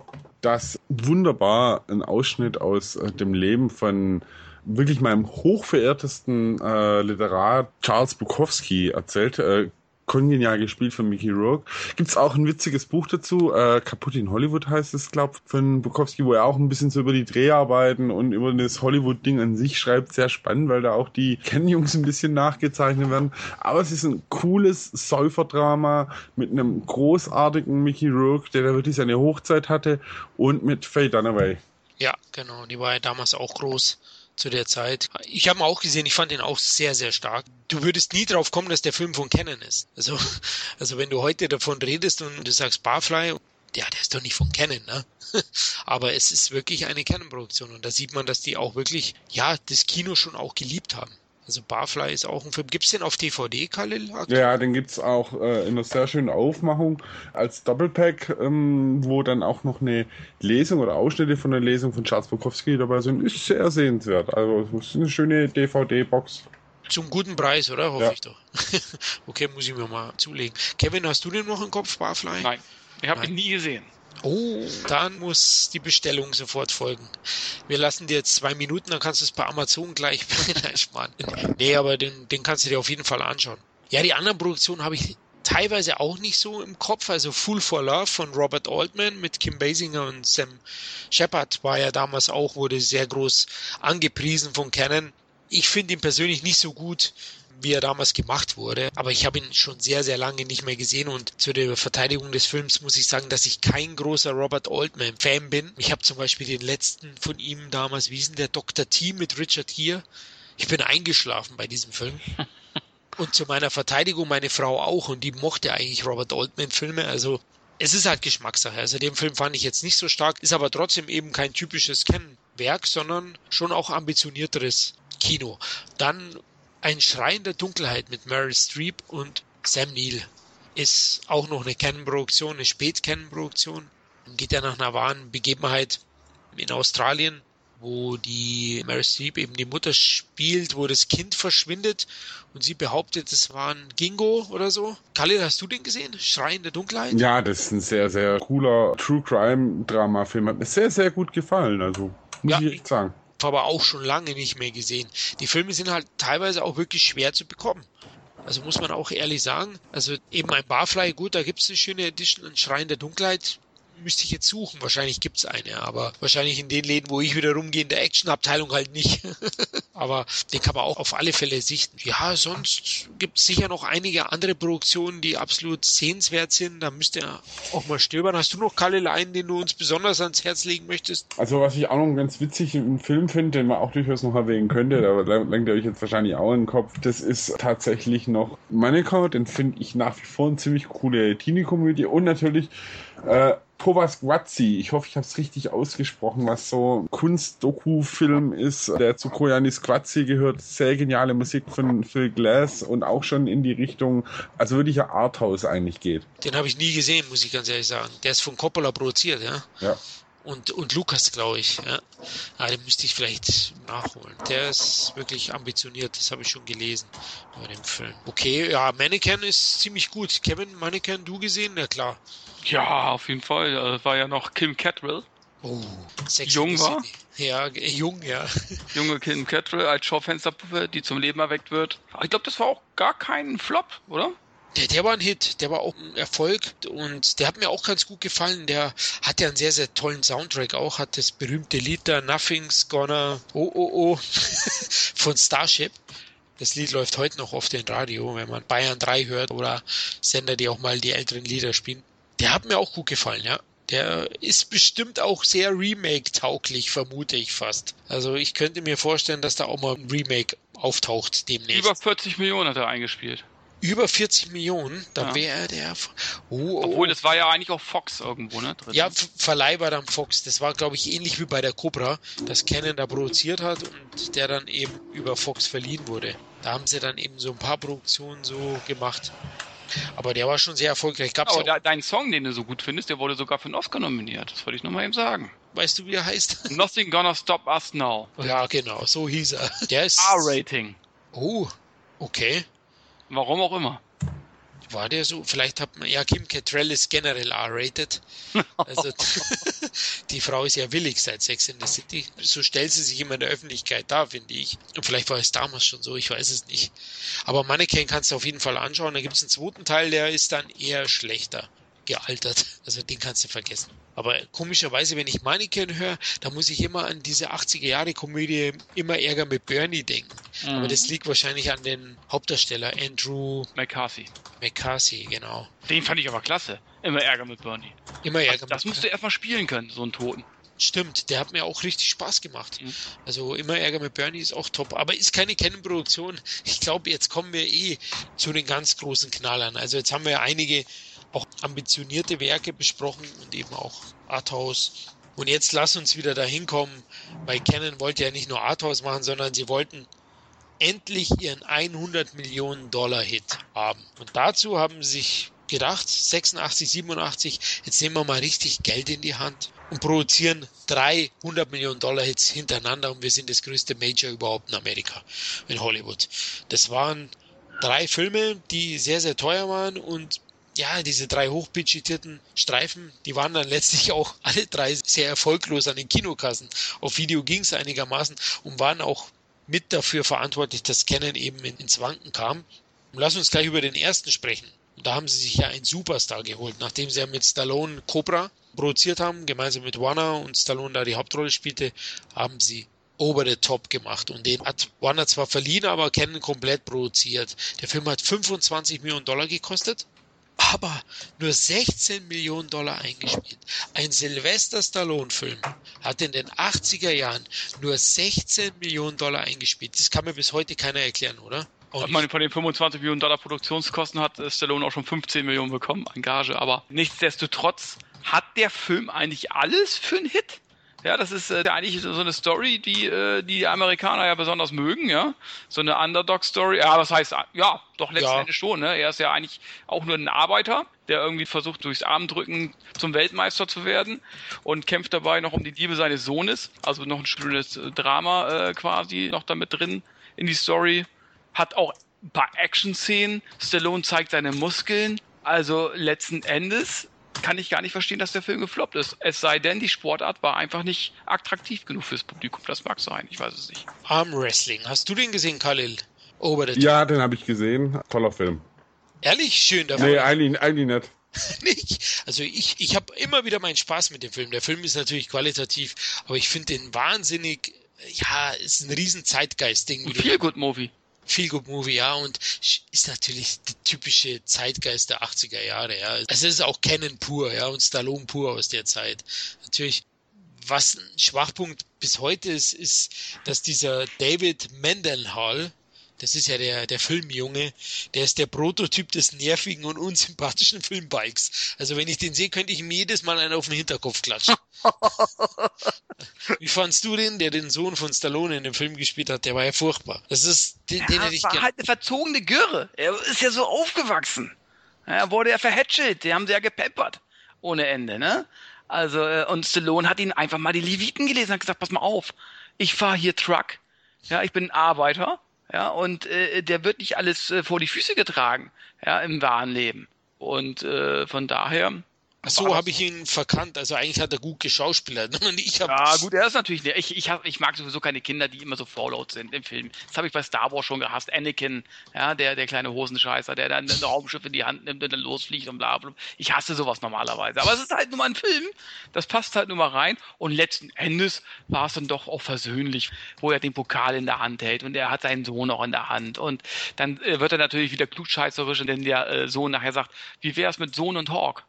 das wunderbar ein Ausschnitt aus äh, dem Leben von wirklich meinem hochverehrtesten äh, Literat Charles Bukowski erzählt. Äh, kongenial gespielt von Mickey Rourke. Gibt's auch ein witziges Buch dazu, äh, Kaputt in Hollywood heißt es, glaub, von Bukowski, wo er auch ein bisschen so über die Dreharbeiten und über das Hollywood-Ding an sich schreibt. Sehr spannend, weil da auch die Ken-Jungs ein bisschen nachgezeichnet werden. Aber es ist ein cooles Säuferdrama mit einem großartigen Mickey Rourke, der da wirklich seine Hochzeit hatte und mit Faye Dunaway. Ja, genau, die war ja damals auch groß zu der Zeit. Ich habe ihn auch gesehen, ich fand ihn auch sehr, sehr stark. Du würdest nie drauf kommen, dass der Film von Canon ist. Also, [LAUGHS] also wenn du heute davon redest und du sagst Barfly, ja, der ist doch nicht von Canon, ne? [LAUGHS] Aber es ist wirklich eine Canon-Produktion und da sieht man, dass die auch wirklich, ja, das Kino schon auch geliebt haben. Also Barfly ist auch ein Film. Gibt es den auf DVD, Khalil? Ja, den gibt es auch äh, in einer sehr schönen Aufmachung als Doppelpack, ähm, wo dann auch noch eine Lesung oder Ausschnitte von der Lesung von Charles Bukowski dabei sind. Ist sehr sehenswert. Also es ist eine schöne DVD-Box. Zum guten Preis, oder? Hoffe ja. ich doch. [LAUGHS] okay, muss ich mir mal zulegen. Kevin, hast du den noch im Kopf, Barfly? Nein, ich habe ihn nie gesehen. Oh, dann muss die Bestellung sofort folgen. Wir lassen dir jetzt zwei Minuten, dann kannst du es bei Amazon gleich [LAUGHS] sparen. Nee, aber den, den kannst du dir auf jeden Fall anschauen. Ja, die anderen Produktionen habe ich teilweise auch nicht so im Kopf. Also Fool for Love von Robert Altman mit Kim Basinger und Sam Shepard war ja damals auch, wurde sehr groß angepriesen von Canon. Ich finde ihn persönlich nicht so gut wie er damals gemacht wurde. Aber ich habe ihn schon sehr, sehr lange nicht mehr gesehen und zu der Verteidigung des Films muss ich sagen, dass ich kein großer Robert Altman-Fan bin. Ich habe zum Beispiel den letzten von ihm damals, wie ist denn der Dr. T mit Richard Gere? Ich bin eingeschlafen bei diesem Film. [LAUGHS] Und zu meiner Verteidigung meine Frau auch und die mochte eigentlich Robert Altman-Filme. Also es ist halt Geschmackssache. Also den Film fand ich jetzt nicht so stark, ist aber trotzdem eben kein typisches Kennwerk, sondern schon auch ambitionierteres Kino. Dann ein Schrein der Dunkelheit mit Meryl Streep und Sam Neill ist auch noch eine Canon-Produktion, eine Spät-Canon-Produktion. Geht ja nach einer wahren Begebenheit in Australien, wo die Meryl Streep eben die Mutter spielt, wo das Kind verschwindet und sie behauptet, es war ein Gingo oder so. Khalil, hast du den gesehen? Schrein der Dunkelheit? Ja, das ist ein sehr, sehr cooler True Crime Drama Film. Hat mir sehr, sehr gut gefallen, also muss ja, ich echt sagen aber auch schon lange nicht mehr gesehen. Die Filme sind halt teilweise auch wirklich schwer zu bekommen. Also muss man auch ehrlich sagen. Also eben ein Barfly, gut, da gibt es eine schöne Edition, ein Schrein der Dunkelheit müsste ich jetzt suchen. Wahrscheinlich gibt's eine, aber wahrscheinlich in den Läden, wo ich wieder rumgehe, in der Actionabteilung halt nicht. [LAUGHS] aber den kann man auch auf alle Fälle sichten. Ja, sonst gibt's sicher noch einige andere Produktionen, die absolut sehenswert sind. Da müsst ihr auch mal stöbern. Hast du noch Kalle einen, den du uns besonders ans Herz legen möchtest? Also was ich auch noch ganz witzig im Film finde, den man auch durchaus noch erwähnen könnte, da lenkt ihr euch jetzt wahrscheinlich auch in den Kopf, das ist tatsächlich noch Mannequin, den finde ich nach wie vor eine ziemlich coole Teenie-Komödie und natürlich äh, Thomas Guazzi, ich hoffe, ich habe es richtig ausgesprochen, was so Kunst-Doku-Film ist, der zu Koyanis Guazzi gehört. Sehr geniale Musik von Phil Glass und auch schon in die Richtung, also wirklich ein Arthouse eigentlich geht. Den habe ich nie gesehen, muss ich ganz ehrlich sagen. Der ist von Coppola produziert, ja? Ja. Und, und Lukas, glaube ich. Ja. Ah, den müsste ich vielleicht nachholen. Der ist wirklich ambitioniert, das habe ich schon gelesen bei dem Film. Okay, ja, Mannequin ist ziemlich gut. Kevin, Mannequin, du gesehen? Ja, klar. Ja, auf jeden Fall. War ja noch Kim Cattrall. Oh, jung war. Ja, jung, ja. [LAUGHS] Junge Kim Cattrall als Schaufensterpuppe, die zum Leben erweckt wird. Ich glaube, das war auch gar kein Flop, oder? Der, der war ein Hit, der war auch ein Erfolg und der hat mir auch ganz gut gefallen. Der hat ja einen sehr, sehr tollen Soundtrack auch, hat das berühmte Lied da Nothing's Gonna Oh Oh Oh [LAUGHS] von Starship. Das Lied läuft heute noch oft im Radio, wenn man Bayern 3 hört oder Sender, die auch mal die älteren Lieder spielen. Der hat mir auch gut gefallen, ja. Der ist bestimmt auch sehr Remake-tauglich, vermute ich fast. Also ich könnte mir vorstellen, dass da auch mal ein Remake auftaucht demnächst. Über 40 Millionen hat er eingespielt. Über 40 Millionen, da ja. wäre der. Oh, oh. Obwohl, das war ja eigentlich auch Fox irgendwo, ne? Drin. Ja, Verleih war dann Fox. Das war, glaube ich, ähnlich wie bei der Cobra, das Canon da produziert hat und der dann eben über Fox verliehen wurde. Da haben sie dann eben so ein paar Produktionen so gemacht. Aber der war schon sehr erfolgreich. Gab's Aber da, dein Song, den du so gut findest, der wurde sogar für einen Oscar nominiert. Das wollte ich nochmal eben sagen. Weißt du, wie er heißt? [LAUGHS] Nothing Gonna Stop Us Now. Ja, genau, so hieß er. Der ist. R-Rating. Oh, okay. Warum auch immer. War der so? Vielleicht hat man, ja, Kim Cattrall ist generell R-rated. Also, [LAUGHS] die Frau ist ja willig seit Sex in the City. So stellt sie sich immer in der Öffentlichkeit dar, finde ich. Und vielleicht war es damals schon so, ich weiß es nicht. Aber Mannequin kannst du auf jeden Fall anschauen. Da gibt es einen zweiten Teil, der ist dann eher schlechter gealtert. Also den kannst du vergessen. Aber komischerweise, wenn ich Mannequin höre, da muss ich immer an diese 80er Jahre Komödie immer Ärger mit Bernie denken. Mhm. Aber das liegt wahrscheinlich an den Hauptdarsteller Andrew McCarthy. McCarthy, genau. Den fand ich aber klasse. Immer Ärger mit Bernie. Immer Ärger das, das musst du erstmal spielen können, so einen Toten. Stimmt, der hat mir auch richtig Spaß gemacht. Mhm. Also immer Ärger mit Bernie ist auch top. Aber ist keine Canon-Produktion. Ich glaube, jetzt kommen wir eh zu den ganz großen Knallern. Also jetzt haben wir einige auch ambitionierte Werke besprochen und eben auch Arthouse. Und jetzt lass uns wieder dahin kommen, weil Canon wollte ja nicht nur Arthouse machen, sondern sie wollten endlich ihren 100 Millionen Dollar Hit haben. Und dazu haben sie sich gedacht, 86, 87, jetzt nehmen wir mal richtig Geld in die Hand und produzieren 300 Millionen Dollar Hits hintereinander und wir sind das größte Major überhaupt in Amerika, in Hollywood. Das waren drei Filme, die sehr, sehr teuer waren und ja, diese drei hochbudgetierten Streifen, die waren dann letztlich auch [LAUGHS] alle drei sehr erfolglos an den Kinokassen. Auf Video ging es einigermaßen und waren auch mit dafür verantwortlich, dass Canon eben ins Wanken kam. Und lass uns gleich über den ersten sprechen. Da haben sie sich ja einen Superstar geholt, nachdem sie ja mit Stallone Cobra produziert haben, gemeinsam mit Warner und Stallone da die Hauptrolle spielte, haben sie over the top gemacht. Und den hat Warner zwar verliehen, aber Canon komplett produziert. Der Film hat 25 Millionen Dollar gekostet aber nur 16 Millionen Dollar eingespielt. Ein Sylvester Stallone-Film hat in den 80er Jahren nur 16 Millionen Dollar eingespielt. Das kann mir bis heute keiner erklären, oder? ich meine, von den 25 Millionen Dollar Produktionskosten hat Stallone auch schon 15 Millionen bekommen an Gage, aber nichtsdestotrotz hat der Film eigentlich alles für einen Hit. Ja, das ist äh, eigentlich so eine Story, die äh, die Amerikaner ja besonders mögen, ja. So eine Underdog-Story. Ja, was heißt, ja, doch letzten ja. Endes schon, ne? Er ist ja eigentlich auch nur ein Arbeiter, der irgendwie versucht, durchs Armdrücken zum Weltmeister zu werden und kämpft dabei noch um die Liebe seines Sohnes. Also noch ein schönes Drama äh, quasi noch damit drin in die Story. Hat auch ein paar Action-Szenen. Stallone zeigt seine Muskeln. Also letzten Endes kann ich gar nicht verstehen, dass der Film gefloppt ist. Es sei denn, die Sportart war einfach nicht attraktiv genug fürs Publikum. Das mag sein, ich weiß es nicht. Arm Wrestling. Hast du den gesehen, Khalil? Over the ja, den habe ich gesehen. Toller Film. Ehrlich? Schön. Davon. Nee, eigentlich, eigentlich nicht. [LAUGHS] nicht. Also ich, ich habe immer wieder meinen Spaß mit dem Film. Der Film ist natürlich qualitativ, aber ich finde den wahnsinnig, ja, ist ein riesen Zeitgeist-Ding. Feel Good Movie. Feel Good Movie, ja, und ist natürlich die typische Zeitgeist der 80er Jahre, ja. Also es ist auch Canon pur, ja, und Stallone pur aus der Zeit. Natürlich, was ein Schwachpunkt bis heute ist, ist, dass dieser David Mendenhall, das ist ja der, der Filmjunge, der ist der Prototyp des nervigen und unsympathischen Filmbikes. Also wenn ich den sehe, könnte ich ihm jedes Mal einen auf den Hinterkopf klatschen. [LAUGHS] Wie fandst du den, der den Sohn von Stallone in dem Film gespielt hat? Der war ja furchtbar. Das ist, den, ja, den hätte ich war halt eine verzogene Göre. Er ist ja so aufgewachsen. Er wurde ja verhätschelt. Die haben sie ja gepeppert. Ohne Ende, ne? Also, äh, und Stallone hat ihn einfach mal die Leviten gelesen und gesagt, pass mal auf. Ich fahre hier Truck. Ja, ich bin ein Arbeiter ja, und äh, der wird nicht alles äh, vor die Füße getragen, ja, im wahren Leben. Und äh, von daher Ach so habe ich ihn verkannt. Also eigentlich hat er gut geschauspielert. [LAUGHS] Ich ja, gut, er ist natürlich. Ich, ich, hab, ich mag sowieso keine Kinder, die immer so Fallout sind im Film. Das habe ich bei Star Wars schon gehasst. Anakin, ja, der, der kleine Hosenscheißer, der dann ein Raumschiff in die Hand nimmt und dann losfliegt und bla bla. Ich hasse sowas normalerweise. Aber es ist halt nur mal ein Film. Das passt halt nur mal rein. Und letzten Endes war es dann doch auch versöhnlich, wo er den Pokal in der Hand hält und er hat seinen Sohn auch in der Hand. Und dann äh, wird er natürlich wieder klugscheißerisch, denn der äh, Sohn nachher sagt, wie wäre es mit Sohn und Hawk?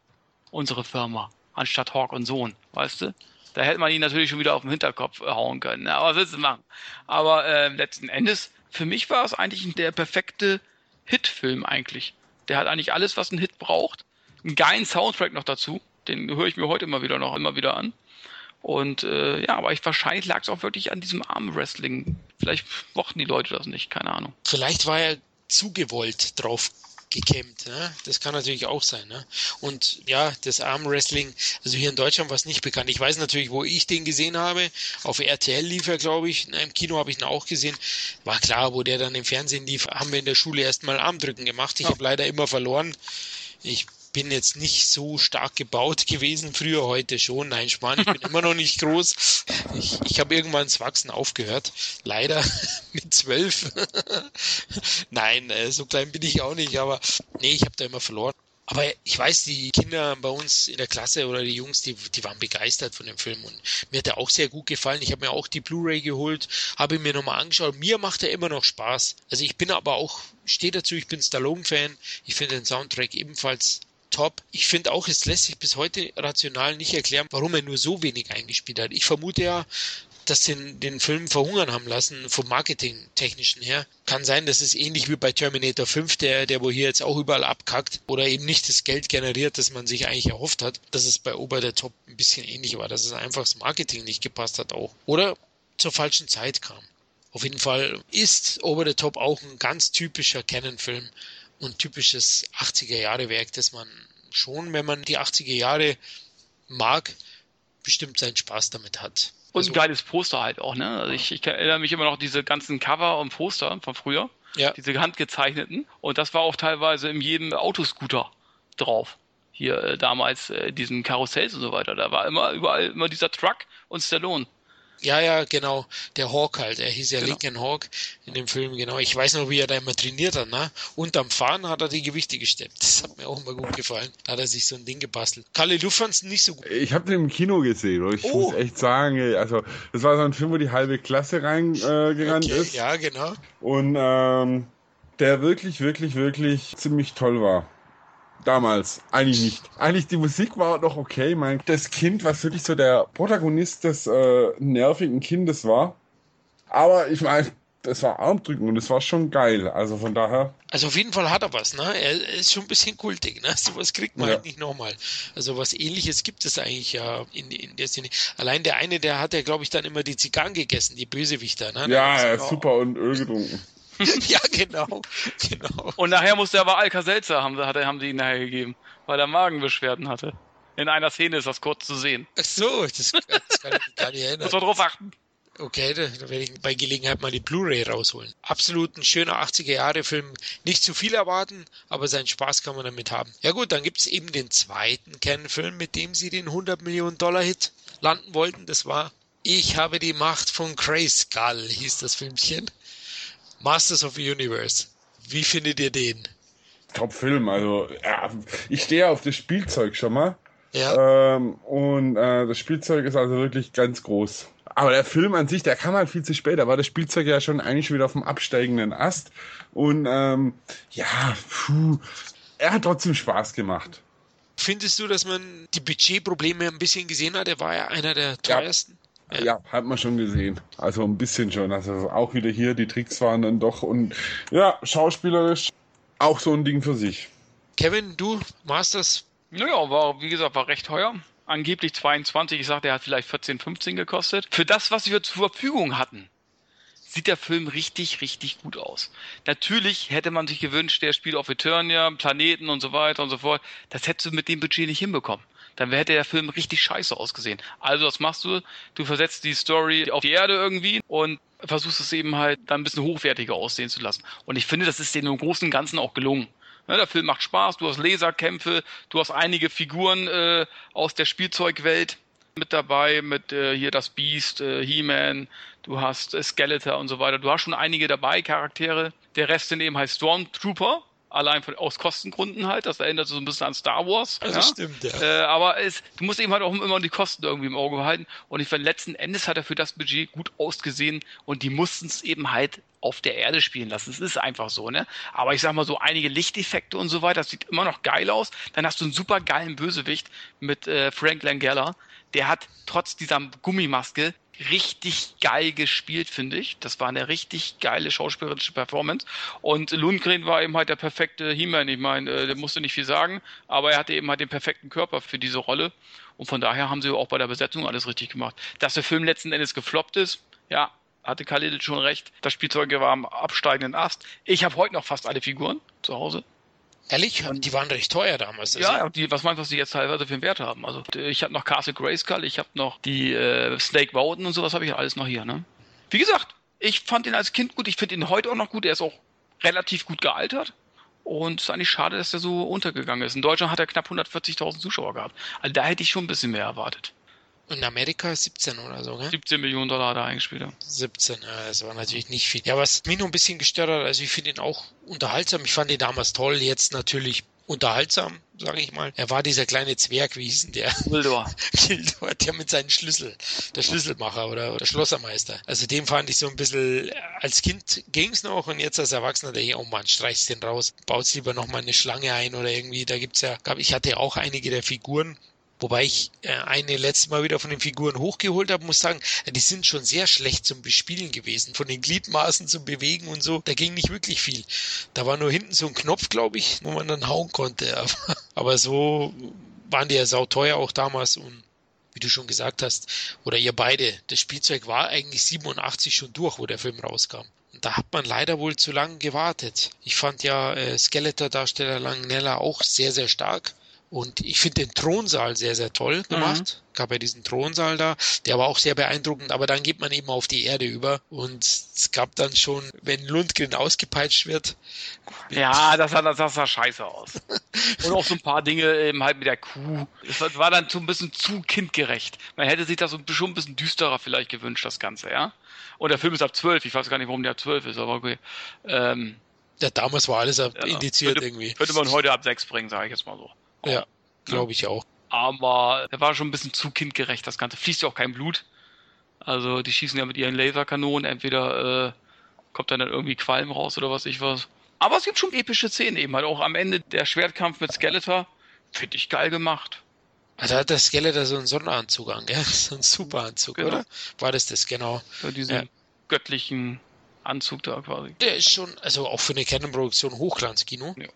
Unsere Firma, anstatt Hawk und Sohn, weißt du? Da hätte man ihn natürlich schon wieder auf den Hinterkopf hauen können. Ne? Aber was willst du machen? Aber äh, letzten Endes, für mich war es eigentlich der perfekte Hitfilm eigentlich. Der hat eigentlich alles, was ein Hit braucht. Einen geilen Soundtrack noch dazu. Den höre ich mir heute immer wieder noch immer wieder an. Und äh, ja, aber ich, wahrscheinlich lag es auch wirklich an diesem Armwrestling. Vielleicht mochten die Leute das nicht, keine Ahnung. Vielleicht war er zu gewollt drauf gekämmt. Ne? Das kann natürlich auch sein. Ne? Und ja, das Armwrestling, also hier in Deutschland war es nicht bekannt. Ich weiß natürlich, wo ich den gesehen habe. Auf RTL lief er, glaube ich. Im Kino habe ich ihn auch gesehen. War klar, wo der dann im Fernsehen lief, haben wir in der Schule erstmal Armdrücken gemacht. Ich ja. habe leider immer verloren. Ich bin jetzt nicht so stark gebaut [LAUGHS] gewesen, früher heute schon. Nein, Span, ich bin immer noch nicht groß. Ich, ich habe irgendwann das Wachsen aufgehört. Leider [LAUGHS] mit zwölf. [LAUGHS] Nein, äh, so klein bin ich auch nicht, aber nee, ich habe da immer verloren. Aber ich weiß, die Kinder bei uns in der Klasse oder die Jungs, die, die waren begeistert von dem Film und mir hat er auch sehr gut gefallen. Ich habe mir auch die Blu-ray geholt, habe mir nochmal angeschaut. Mir macht er immer noch Spaß. Also ich bin aber auch, stehe dazu, ich bin Stallone-Fan. Ich finde den Soundtrack ebenfalls top. Ich finde auch, es lässt sich bis heute rational nicht erklären, warum er nur so wenig eingespielt hat. Ich vermute ja, dass den, den Film verhungern haben lassen, vom Marketingtechnischen her. Kann sein, dass es ähnlich wie bei Terminator 5, der, der wo hier jetzt auch überall abkackt oder eben nicht das Geld generiert, das man sich eigentlich erhofft hat, dass es bei Ober der Top ein bisschen ähnlich war, dass es einfach das Marketing nicht gepasst hat auch. Oder zur falschen Zeit kam. Auf jeden Fall ist Over the Top auch ein ganz typischer Canon-Film und typisches 80er-Jahre-Werk, das man schon, wenn man die 80er Jahre mag, bestimmt seinen Spaß damit hat. Und ein also geiles Poster halt auch, ne? Also ich, ich erinnere mich immer noch diese ganzen Cover und Poster von früher. Ja. Diese handgezeichneten. Und das war auch teilweise in jedem Autoscooter drauf. Hier äh, damals äh, diesen Karussells und so weiter. Da war immer überall immer dieser Truck und Stallone. Ja, ja, genau. Der Hawk halt. Er hieß ja genau. Lincoln Hawk in dem Film, genau. Ich weiß noch, wie er da immer trainiert hat, ne? Unterm Fahren hat er die Gewichte gesteppt. Das hat mir auch immer gut gefallen. Da hat er sich so ein Ding gebastelt. Kalle, du fandest nicht so gut. Ich habe den im Kino gesehen, und ich oh. muss echt sagen, also, das war so ein Film, wo die halbe Klasse reingerannt äh, okay. ist. Ja, genau. Und, ähm, der wirklich, wirklich, wirklich ziemlich toll war. Damals. Eigentlich nicht. Eigentlich die Musik war noch okay. Mein, das Kind, was wirklich so der Protagonist des äh, nervigen Kindes war. Aber ich meine, das war Armdrücken und es war schon geil. Also von daher. Also auf jeden Fall hat er was, ne? Er ist schon ein bisschen kultig, ne? [LAUGHS] So was kriegt man ja. halt nicht nochmal. Also was ähnliches gibt es eigentlich ja in, in der Szene. Allein der eine, der hat ja, glaube ich, dann immer die Zigarren gegessen, die Bösewichter, ne? Ja, ist super und Öl getrunken. [LAUGHS] ja, genau, genau. Und nachher musste er aber Alka-Seltzer, haben, haben sie ihm nachher gegeben, weil er Magenbeschwerden hatte. In einer Szene ist das kurz zu sehen. Ach so, das, das kann ich gar nicht erinnern. Muss man drauf achten. Okay, da, da werde ich bei Gelegenheit mal die Blu-ray rausholen. Absolut ein schöner 80er-Jahre-Film. Nicht zu viel erwarten, aber seinen Spaß kann man damit haben. Ja gut, dann gibt es eben den zweiten Kernfilm, mit dem sie den 100 Millionen Dollar Hit landen wollten. Das war Ich habe die Macht von Grayskull, hieß das Filmchen. Masters of the Universe. Wie findet ihr den? Top-Film, also ja, ich stehe auf das Spielzeug schon mal. Ja. Ähm, und äh, das Spielzeug ist also wirklich ganz groß. Aber der Film an sich, der kam halt viel zu spät. Da war das Spielzeug ja schon eigentlich wieder auf dem absteigenden Ast. Und ähm, ja, puh, er hat trotzdem Spaß gemacht. Findest du, dass man die Budgetprobleme ein bisschen gesehen hat? Er war ja einer der teuersten. Ja. ja, hat man schon gesehen. Also ein bisschen schon. Also auch wieder hier, die Tricks waren dann doch und ja, schauspielerisch auch so ein Ding für sich. Kevin, du, Masters? Naja, war, wie gesagt, war recht teuer. Angeblich 22, ich sagte, er hat vielleicht 14, 15 gekostet. Für das, was wir zur Verfügung hatten, sieht der Film richtig, richtig gut aus. Natürlich hätte man sich gewünscht, der spielt auf Eternia, Planeten und so weiter und so fort. Das hättest du mit dem Budget nicht hinbekommen dann hätte der Film richtig scheiße ausgesehen. Also was machst du? Du versetzt die Story auf die Erde irgendwie und versuchst es eben halt dann ein bisschen hochwertiger aussehen zu lassen. Und ich finde, das ist denen im Großen und Ganzen auch gelungen. Ja, der Film macht Spaß, du hast Laserkämpfe, du hast einige Figuren äh, aus der Spielzeugwelt mit dabei, mit äh, hier das Beast, äh, He-Man, du hast äh, Skeletor und so weiter. Du hast schon einige dabei, Charaktere. Der Rest sind eben halt Stormtrooper, allein von, aus Kostengründen halt. Das erinnert so ein bisschen an Star Wars. Ja, das stimmt, ja. Äh, aber es, du musst eben halt auch immer die Kosten irgendwie im Auge behalten. Und ich finde, letzten Endes hat er für das Budget gut ausgesehen und die mussten es eben halt auf der Erde spielen lassen. Es ist einfach so, ne? Aber ich sag mal so einige Lichteffekte und so weiter, das sieht immer noch geil aus. Dann hast du einen super geilen Bösewicht mit äh, Frank Langella. Der hat trotz dieser Gummimaske richtig geil gespielt, finde ich. Das war eine richtig geile schauspielerische Performance. Und Lundgren war eben halt der perfekte He-Man. Ich meine, äh, der musste nicht viel sagen, aber er hatte eben halt den perfekten Körper für diese Rolle. Und von daher haben sie auch bei der Besetzung alles richtig gemacht. Dass der Film letzten Endes gefloppt ist, ja, hatte Khalil schon recht. Das Spielzeug war am absteigenden Ast. Ich habe heute noch fast alle Figuren zu Hause. Ehrlich? Die waren recht teuer damals. Also. Ja, die, was meinst du, was die jetzt teilweise für einen Wert haben? Also ich habe noch Castle Grayskull, ich habe noch die äh, Snake Bowden und sowas habe ich alles noch hier. Ne? Wie gesagt, ich fand ihn als Kind gut, ich finde ihn heute auch noch gut, er ist auch relativ gut gealtert. Und es ist eigentlich schade, dass er so untergegangen ist. In Deutschland hat er knapp 140.000 Zuschauer gehabt. Also da hätte ich schon ein bisschen mehr erwartet. In Amerika 17 oder so, gell? 17 Millionen Dollar da eingespielt. Ja. 17, ja, das war natürlich nicht viel. Ja, was mich noch ein bisschen gestört hat, also ich finde ihn auch unterhaltsam. Ich fand ihn damals toll, jetzt natürlich unterhaltsam, sage ich mal. Er war dieser kleine Zwerg, wie hieß denn der? Gildor. [LAUGHS] Gildor, der mit seinen Schlüssel, der Schlüsselmacher oder, oder Schlossermeister. Also den fand ich so ein bisschen, als Kind ging's noch und jetzt als Erwachsener denke ich, oh Mann, streichst den raus, baut lieber nochmal eine Schlange ein oder irgendwie, da gibt's ja, ich hatte auch einige der Figuren, Wobei ich äh, eine letzte Mal wieder von den Figuren hochgeholt habe, muss sagen, die sind schon sehr schlecht zum Bespielen gewesen. Von den Gliedmaßen zum Bewegen und so, da ging nicht wirklich viel. Da war nur hinten so ein Knopf, glaube ich, wo man dann hauen konnte. [LAUGHS] Aber so waren die ja sauteuer auch damals und wie du schon gesagt hast, oder ihr beide, das Spielzeug war eigentlich 87 schon durch, wo der Film rauskam. Und da hat man leider wohl zu lange gewartet. Ich fand ja äh, Skeletor-Darsteller Langnella auch sehr, sehr stark. Und ich finde den Thronsaal sehr, sehr toll gemacht. Mhm. Gab ja diesen Thronsaal da, der war auch sehr beeindruckend, aber dann geht man eben auf die Erde über und es gab dann schon, wenn Lundgren ausgepeitscht wird. Ja, das sah, das sah scheiße aus. [LAUGHS] und auch so ein paar Dinge eben halt mit der Kuh. Es war dann so ein bisschen zu kindgerecht. Man hätte sich das schon ein bisschen düsterer vielleicht gewünscht, das Ganze, ja. Und der Film ist ab zwölf. Ich weiß gar nicht, warum der ab zwölf ist, aber okay. Ähm, ja, damals war alles ja, indiziert könnte, irgendwie. Könnte man heute ab sechs bringen, sage ich jetzt mal so. Ja, glaube ich auch. Aber er war schon ein bisschen zu kindgerecht, das Ganze. Fließt ja auch kein Blut. Also die schießen ja mit ihren Laserkanonen, entweder äh, kommt dann, dann irgendwie Qualm raus oder was ich was. Aber es gibt schon epische Szenen eben halt. Auch am Ende der Schwertkampf mit Skeletor. Finde ich geil gemacht. Also hat der Skeletor so einen Sonderanzug an, gell? [LAUGHS] So einen Superanzug, genau. oder? War das das, genau. So diesen ja. göttlichen Anzug da quasi. Der ist schon, also auch für eine Canon-Produktion Hochglanzkino. Ja.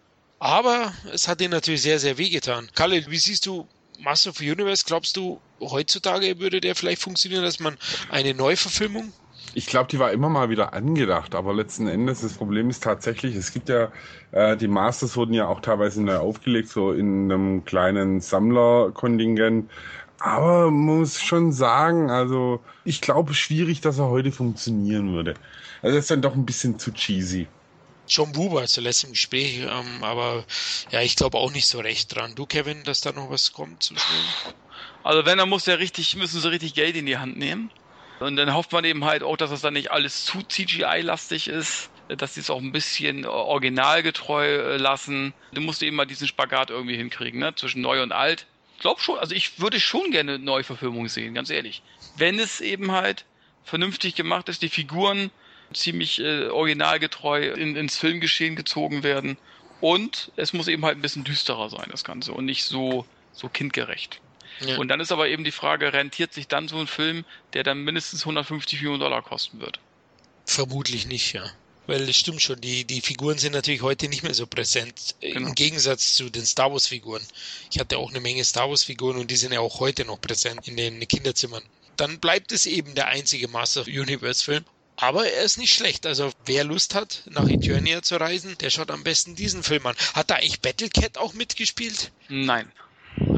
Aber es hat ihn natürlich sehr, sehr wehgetan. Kalle, wie siehst du Master of the Universe? Glaubst du, heutzutage würde der vielleicht funktionieren, dass man eine Neuverfilmung ich glaube, die war immer mal wieder angedacht, aber letzten Endes das Problem ist tatsächlich, es gibt ja, äh, die Masters wurden ja auch teilweise neu aufgelegt, so in einem kleinen Sammlerkontingent. Aber muss schon sagen, also ich glaube schwierig, dass er heute funktionieren würde. Also das ist dann doch ein bisschen zu cheesy. John Buber zuletzt im Gespräch, ähm, aber ja, ich glaube auch nicht so recht dran. Du, Kevin, dass da noch was kommt? Also wenn, dann muss der richtig, müssen sie richtig Geld in die Hand nehmen. Und dann hofft man eben halt auch, dass das dann nicht alles zu CGI-lastig ist, dass sie es auch ein bisschen originalgetreu äh, lassen. Du musst eben mal diesen Spagat irgendwie hinkriegen, ne? Zwischen neu und alt. Ich glaube schon, also ich würde schon gerne eine Neuverfilmung sehen, ganz ehrlich. Wenn es eben halt vernünftig gemacht ist, die Figuren ziemlich äh, originalgetreu in, ins Filmgeschehen gezogen werden. Und es muss eben halt ein bisschen düsterer sein, das Ganze, und nicht so, so kindgerecht. Ja. Und dann ist aber eben die Frage, rentiert sich dann so ein Film, der dann mindestens 150 Millionen Dollar kosten wird? Vermutlich nicht, ja. Weil es stimmt schon, die, die Figuren sind natürlich heute nicht mehr so präsent. Genau. Im Gegensatz zu den Star Wars Figuren. Ich hatte auch eine Menge Star Wars Figuren und die sind ja auch heute noch präsent in den Kinderzimmern. Dann bleibt es eben der einzige Master of Universe Film. Aber er ist nicht schlecht. Also wer Lust hat, nach Eternia zu reisen, der schaut am besten diesen Film an. Hat da eigentlich Battlecat auch mitgespielt? Nein.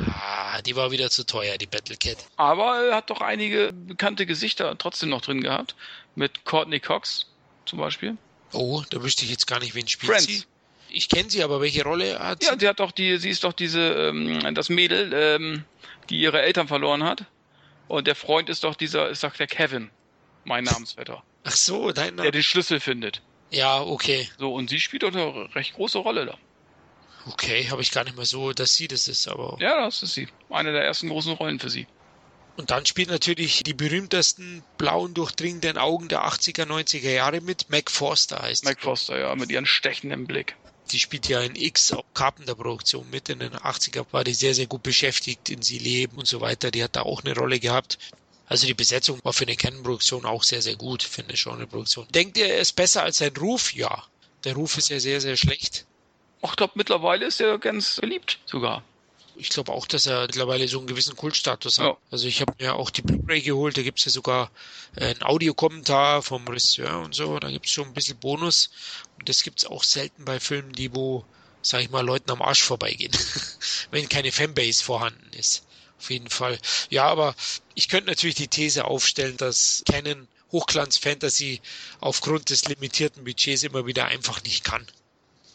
Ah, die war wieder zu teuer, die Battlecat. Aber er hat doch einige bekannte Gesichter trotzdem noch drin gehabt. Mit Courtney Cox zum Beispiel. Oh, da wüsste ich jetzt gar nicht, wen spielt Friends. sie. Ich kenne sie, aber welche Rolle hat sie? Ja, sie hat doch die, sie ist doch diese, ähm, das Mädel, ähm, die ihre Eltern verloren hat. Und der Freund ist doch dieser, ist doch der Kevin, mein Namensvetter. Ach so, dein Name. Der den Schlüssel findet. Ja, okay. So, und sie spielt doch eine recht große Rolle da. Okay, habe ich gar nicht mehr so, dass sie das ist, aber. Ja, das ist sie. Eine der ersten großen Rollen für sie. Und dann spielt natürlich die berühmtesten blauen, durchdringenden Augen der 80er, 90er Jahre mit. Mac Forster heißt Mac Forster, ja, mit ihren stechenden Blick. Die spielt ja in X Carpenter-Produktion mit. In den 80er war die sehr, sehr gut beschäftigt in Sie leben und so weiter. Die hat da auch eine Rolle gehabt. Also die Besetzung war für eine Canon-Produktion auch sehr, sehr gut, finde ich schon eine Produktion. Denkt ihr, er ist besser als sein Ruf? Ja. Der Ruf ist ja sehr, sehr schlecht. Ich glaube, mittlerweile ist er ganz beliebt sogar. Ich glaube auch, dass er mittlerweile so einen gewissen Kultstatus hat. Ja. Also ich habe mir auch die Blu-ray geholt, da gibt es ja sogar äh, einen Audiokommentar vom Regisseur und so, da gibt es schon ein bisschen Bonus. Und das gibt es auch selten bei Filmen, die wo, sag ich mal, Leuten am Arsch vorbeigehen, [LAUGHS] wenn keine Fanbase vorhanden ist. Auf jeden Fall. Ja, aber ich könnte natürlich die These aufstellen, dass Canon Hochglanz-Fantasy aufgrund des limitierten Budgets immer wieder einfach nicht kann.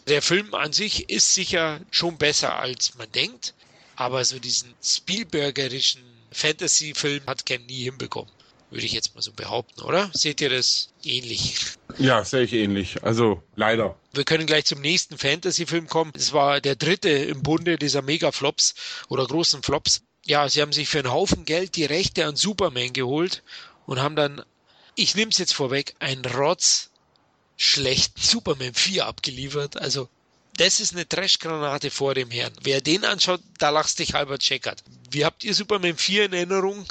Der Film an sich ist sicher schon besser, als man denkt, aber so diesen Spielbergerischen Fantasy-Film hat Ken nie hinbekommen. würde ich jetzt mal so behaupten, oder? Seht ihr das ähnlich? Ja, sehe ich ähnlich. Also leider. Wir können gleich zum nächsten Fantasy-Film kommen. Es war der dritte im Bunde dieser Mega-Flops oder großen Flops. Ja, sie haben sich für einen Haufen Geld die Rechte an Superman geholt und haben dann, ich nehme es jetzt vorweg, einen Rotz schlechten Superman 4 abgeliefert. Also das ist eine Trashgranate vor dem Herrn. Wer den anschaut, da lachst dich halber checkert. Wie habt ihr Superman 4 in Erinnerung?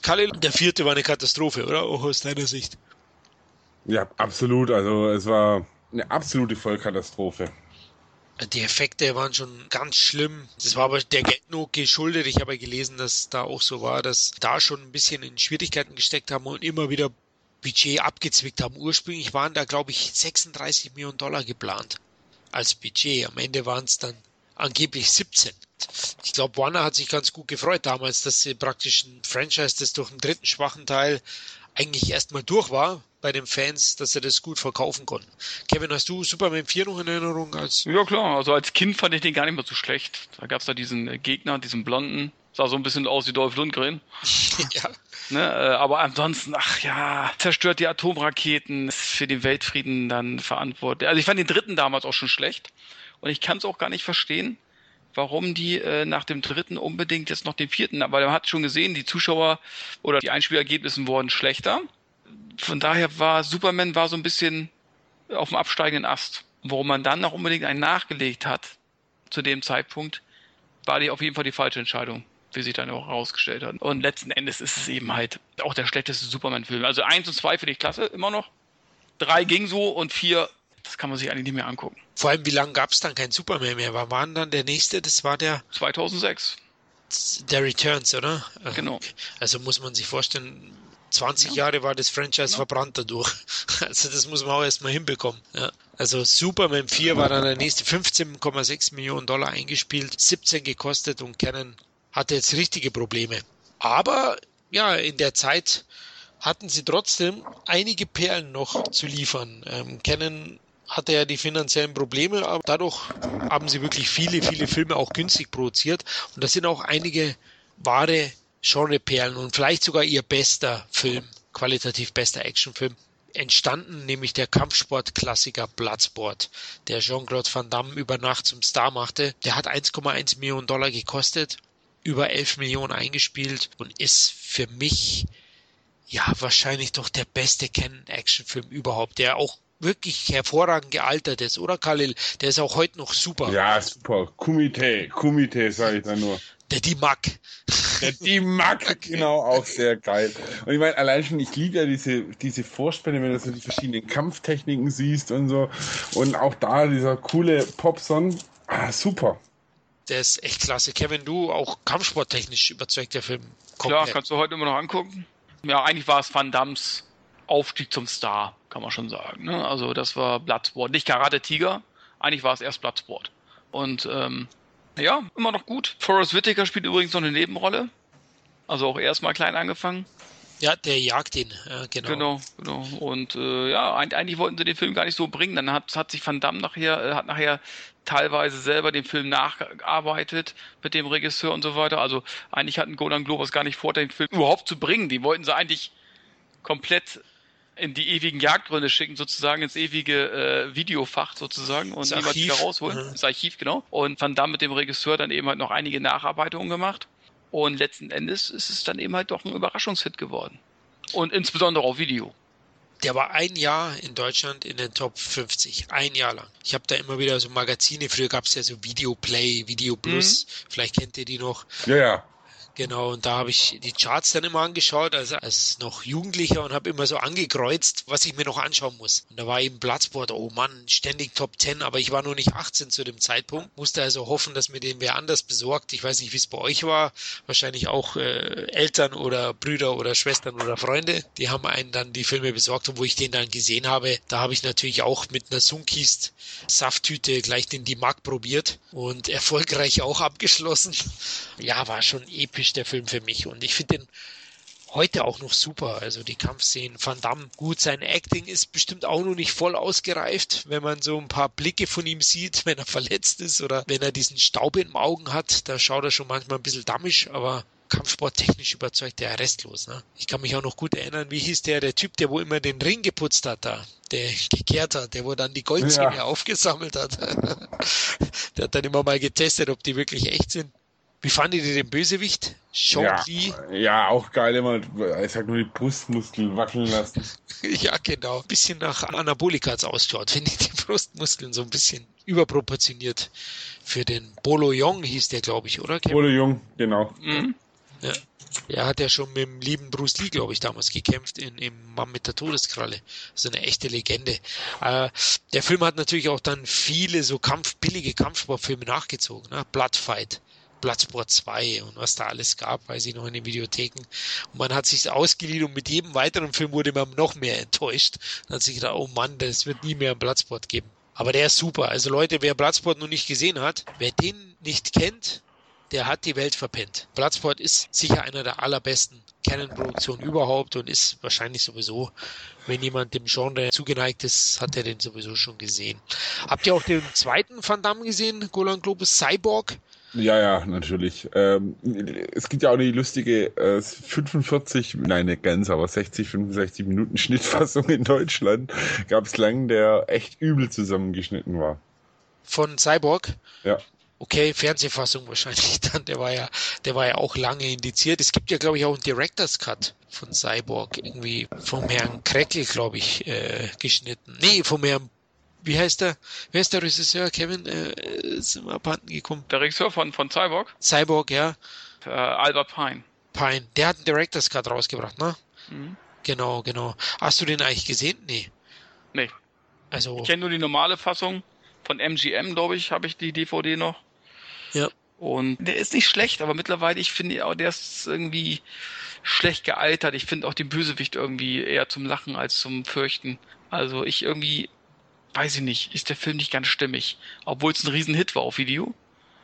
Kalle, der vierte war eine Katastrophe, oder? Auch aus deiner Sicht. Ja, absolut. Also es war eine absolute Vollkatastrophe. Die Effekte waren schon ganz schlimm. Das war aber der Geldnot geschuldet. Ich habe gelesen, dass da auch so war, dass da schon ein bisschen in Schwierigkeiten gesteckt haben und immer wieder Budget abgezwickt haben. Ursprünglich waren da, glaube ich, 36 Millionen Dollar geplant als Budget. Am Ende waren es dann angeblich 17. Ich glaube, Warner hat sich ganz gut gefreut damals, dass sie praktisch ein Franchise, das durch den dritten schwachen Teil eigentlich erstmal durch war bei den Fans, dass sie das gut verkaufen konnten. Kevin, hast du Superman 4 noch in Erinnerung? Als ja klar, also als Kind fand ich den gar nicht mehr so schlecht. Da gab es da diesen Gegner, diesen Blonden, sah so ein bisschen aus wie Dolph Lundgren. [LAUGHS] ja. Ne, äh, aber ansonsten, ach ja, zerstört die Atomraketen, ist für den Weltfrieden dann verantwortlich. Also ich fand den dritten damals auch schon schlecht. Und ich kann es auch gar nicht verstehen, warum die äh, nach dem dritten unbedingt jetzt noch den vierten, aber man hat schon gesehen, die Zuschauer oder die Einspielergebnisse wurden schlechter. Von daher war Superman war so ein bisschen auf dem absteigenden Ast. Warum man dann noch unbedingt einen nachgelegt hat zu dem Zeitpunkt, war die auf jeden Fall die falsche Entscheidung, wie sich dann auch herausgestellt hat. Und letzten Endes ist es eben halt auch der schlechteste Superman-Film. Also eins und zwei finde ich klasse, immer noch. Drei ging so und vier das kann man sich eigentlich nicht mehr angucken. Vor allem, wie lange gab es dann kein Superman mehr? Wann war dann der nächste? Das war der 2006. Der Returns, oder? Genau. Also muss man sich vorstellen, 20 ja. Jahre war das Franchise ja. verbrannt dadurch. [LAUGHS] Also das muss man auch erstmal hinbekommen. Ja. Also Superman 4 war dann der nächste 15,6 Millionen Dollar eingespielt, 17 gekostet und Canon hatte jetzt richtige Probleme. Aber ja, in der Zeit hatten sie trotzdem einige Perlen noch zu liefern. Ähm, Canon hatte ja die finanziellen Probleme, aber dadurch haben sie wirklich viele, viele Filme auch günstig produziert. Und das sind auch einige wahre Genreperlen und vielleicht sogar ihr bester Film, qualitativ bester Actionfilm entstanden, nämlich der Kampfsportklassiker Bloodsport, der Jean-Claude Van Damme über Nacht zum Star machte. Der hat 1,1 Millionen Dollar gekostet, über 11 Millionen eingespielt und ist für mich ja wahrscheinlich doch der beste Canon-Actionfilm überhaupt, der auch wirklich hervorragend gealtert ist, oder Khalil? Der ist auch heute noch super. Ja, super. Kumite, Kumite, sage ich da nur. Der D-Mac. Der D-Mac, genau, auch sehr geil. Und ich meine, allein schon, ich liebe ja diese, diese Vorspänne, wenn du so die verschiedenen Kampftechniken siehst und so. Und auch da dieser coole Popson. Ah, super. Der ist echt klasse. Kevin, du auch kampfsporttechnisch überzeugt der Film. Komplett. Klar, kannst du heute immer noch angucken. Ja, eigentlich war es Van Dams Aufstieg zum Star, kann man schon sagen. Ne? Also das war Bloodsport, nicht Karate Tiger. Eigentlich war es erst Bloodsport. Und ähm, ja, immer noch gut. Forrest Whitaker spielt übrigens noch eine Nebenrolle. Also auch erstmal klein angefangen. Ja, der jagt ihn, ja, genau. Genau, genau. Und äh, ja, eigentlich wollten sie den Film gar nicht so bringen. Dann hat, hat sich Van Damme nachher, äh, hat nachher teilweise selber den Film nachgearbeitet mit dem Regisseur und so weiter. Also eigentlich hatten Golan Globus gar nicht vor, den Film überhaupt zu bringen. Die wollten sie eigentlich komplett in die ewigen Jagdgründe schicken, sozusagen ins ewige äh, Videofach sozusagen und das niemand wieder rausholen. Mhm. Das Archiv, genau. Und Van Damme mit dem Regisseur dann eben halt noch einige Nacharbeitungen gemacht. Und letzten Endes ist es dann eben halt doch ein Überraschungshit geworden. Und insbesondere auf Video. Der war ein Jahr in Deutschland in den Top 50. Ein Jahr lang. Ich habe da immer wieder so Magazine, früher gab es ja so Videoplay, Video Plus, mhm. vielleicht kennt ihr die noch. Ja, ja. Genau, und da habe ich die Charts dann immer angeschaut, also als noch Jugendlicher und habe immer so angekreuzt, was ich mir noch anschauen muss. Und da war eben Bloodsport, oh Mann, ständig Top 10, aber ich war nur nicht 18 zu dem Zeitpunkt. Musste also hoffen, dass mir den wer anders besorgt. Ich weiß nicht, wie es bei euch war. Wahrscheinlich auch äh, Eltern oder Brüder oder Schwestern oder Freunde. Die haben einen dann die Filme besorgt und wo ich den dann gesehen habe, da habe ich natürlich auch mit einer Sunkist Safttüte gleich den Dimak probiert und erfolgreich auch abgeschlossen. Ja, war schon episch typisch der Film für mich. Und ich finde den heute auch noch super. Also die Kampfszenen, Van Damme, gut, sein Acting ist bestimmt auch noch nicht voll ausgereift, wenn man so ein paar Blicke von ihm sieht, [LAUGHS] wenn er verletzt ist oder wenn er diesen Staub im Augen hat, da schaut er schon manchmal ein bisschen dammisch, aber kampfsporttechnisch überzeugt der restlos. Ne? Ich kann mich auch noch gut erinnern, wie hieß der, der Typ, der wo immer den Ring geputzt hat da, der gekehrt hat, der wo dann die Goldzähne ja. aufgesammelt hat. [LAUGHS] der hat dann immer mal getestet, ob die wirklich echt sind. Wie fandet ihr den Bösewicht? Sean ja, Lee? Ja, auch geil immer, ich sag nur die Brustmuskeln wackeln lassen. [LAUGHS] ja, genau. Ein bisschen nach Anabolika als ausschaut, finde ich die Brustmuskeln so ein bisschen überproportioniert. Für den Bolo Young hieß der, glaube ich, oder? Bolo Young, genau. Mhm. Ja. Er hat ja schon mit dem lieben Bruce Lee, glaube ich, damals gekämpft in, im Mann mit der Todeskralle. So eine echte Legende. Äh, der Film hat natürlich auch dann viele so Kampf, billige Kampfsportfilme nachgezogen. Ne? Bloodfight, Bloodsport 2 und was da alles gab, weiß ich noch in den Videotheken. Und man hat sich ausgeliehen und mit jedem weiteren Film wurde man noch mehr enttäuscht. Dann hat sich gedacht, oh Mann, das wird nie mehr einen Bloodsport geben. Aber der ist super. Also Leute, wer Bloodsport noch nicht gesehen hat, wer den nicht kennt, der hat die Welt verpennt. Bloodsport ist sicher einer der allerbesten Canon-Produktionen überhaupt und ist wahrscheinlich sowieso, wenn jemand dem Genre zugeneigt ist, hat er den sowieso schon gesehen. Habt ihr auch den zweiten Van Damme gesehen, Golan Globus Cyborg? Ja, ja, natürlich. Ähm, es gibt ja auch die lustige äh, 45, nein, nicht ganz, aber 60, 65 Minuten Schnittfassung in Deutschland. Gab es lang, der echt übel zusammengeschnitten war. Von Cyborg? Ja. Okay, Fernsehfassung wahrscheinlich dann. Der war ja, der war ja auch lange indiziert. Es gibt ja, glaube ich, auch einen Director's Cut von Cyborg, irgendwie vom Herrn Kreckel, glaube ich, äh, geschnitten. Nee, vom Herrn wie heißt der, wer ist der Regisseur, Kevin? Äh, ist immer abhanden gekommen. Der Regisseur von, von Cyborg? Cyborg, ja. Äh, Albert Pine. Pine. Der hat einen Director's Cut rausgebracht, ne? Mhm. Genau, genau. Hast du den eigentlich gesehen? Nee. Nee. Also. Ich kenne nur die normale Fassung. Von MGM, glaube ich, habe ich die DVD noch. Ja. Und der ist nicht schlecht, aber mittlerweile, ich finde auch, der ist irgendwie schlecht gealtert. Ich finde auch den Bösewicht irgendwie eher zum Lachen als zum Fürchten. Also ich irgendwie weiß ich nicht, ist der Film nicht ganz stimmig. Obwohl es ein Riesenhit war auf Video.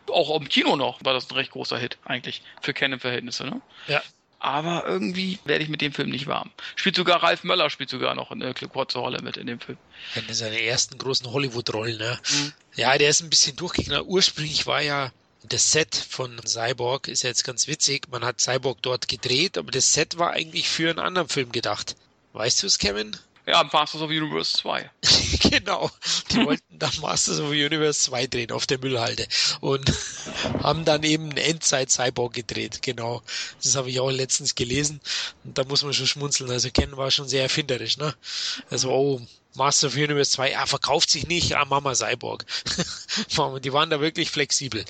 Auch im Kino noch war das ein recht großer Hit, eigentlich, für Canon-Verhältnisse, ne? Ja. Aber irgendwie werde ich mit dem Film nicht warm. Spielt sogar Ralf Möller, spielt sogar noch eine kurze Rolle mit in dem Film. Eine seiner ersten großen Hollywood-Rollen, ne? Mhm. Ja, der ist ein bisschen durchgegangen. Ursprünglich war ja das Set von Cyborg, ist ja jetzt ganz witzig. Man hat Cyborg dort gedreht, aber das Set war eigentlich für einen anderen Film gedacht. Weißt du es, Kevin? Ja, Masters of Universe 2. [LAUGHS] genau. Die wollten dann Masters of Universe 2 drehen auf der Müllhalde und [LAUGHS] haben dann eben Endzeit Cyborg gedreht. Genau. Das habe ich auch letztens gelesen und da muss man schon schmunzeln. Also Ken war schon sehr erfinderisch, ne? Also, oh, Master of Universe 2, ah, verkauft sich nicht, ah, Mama Cyborg. [LAUGHS] die waren da wirklich flexibel.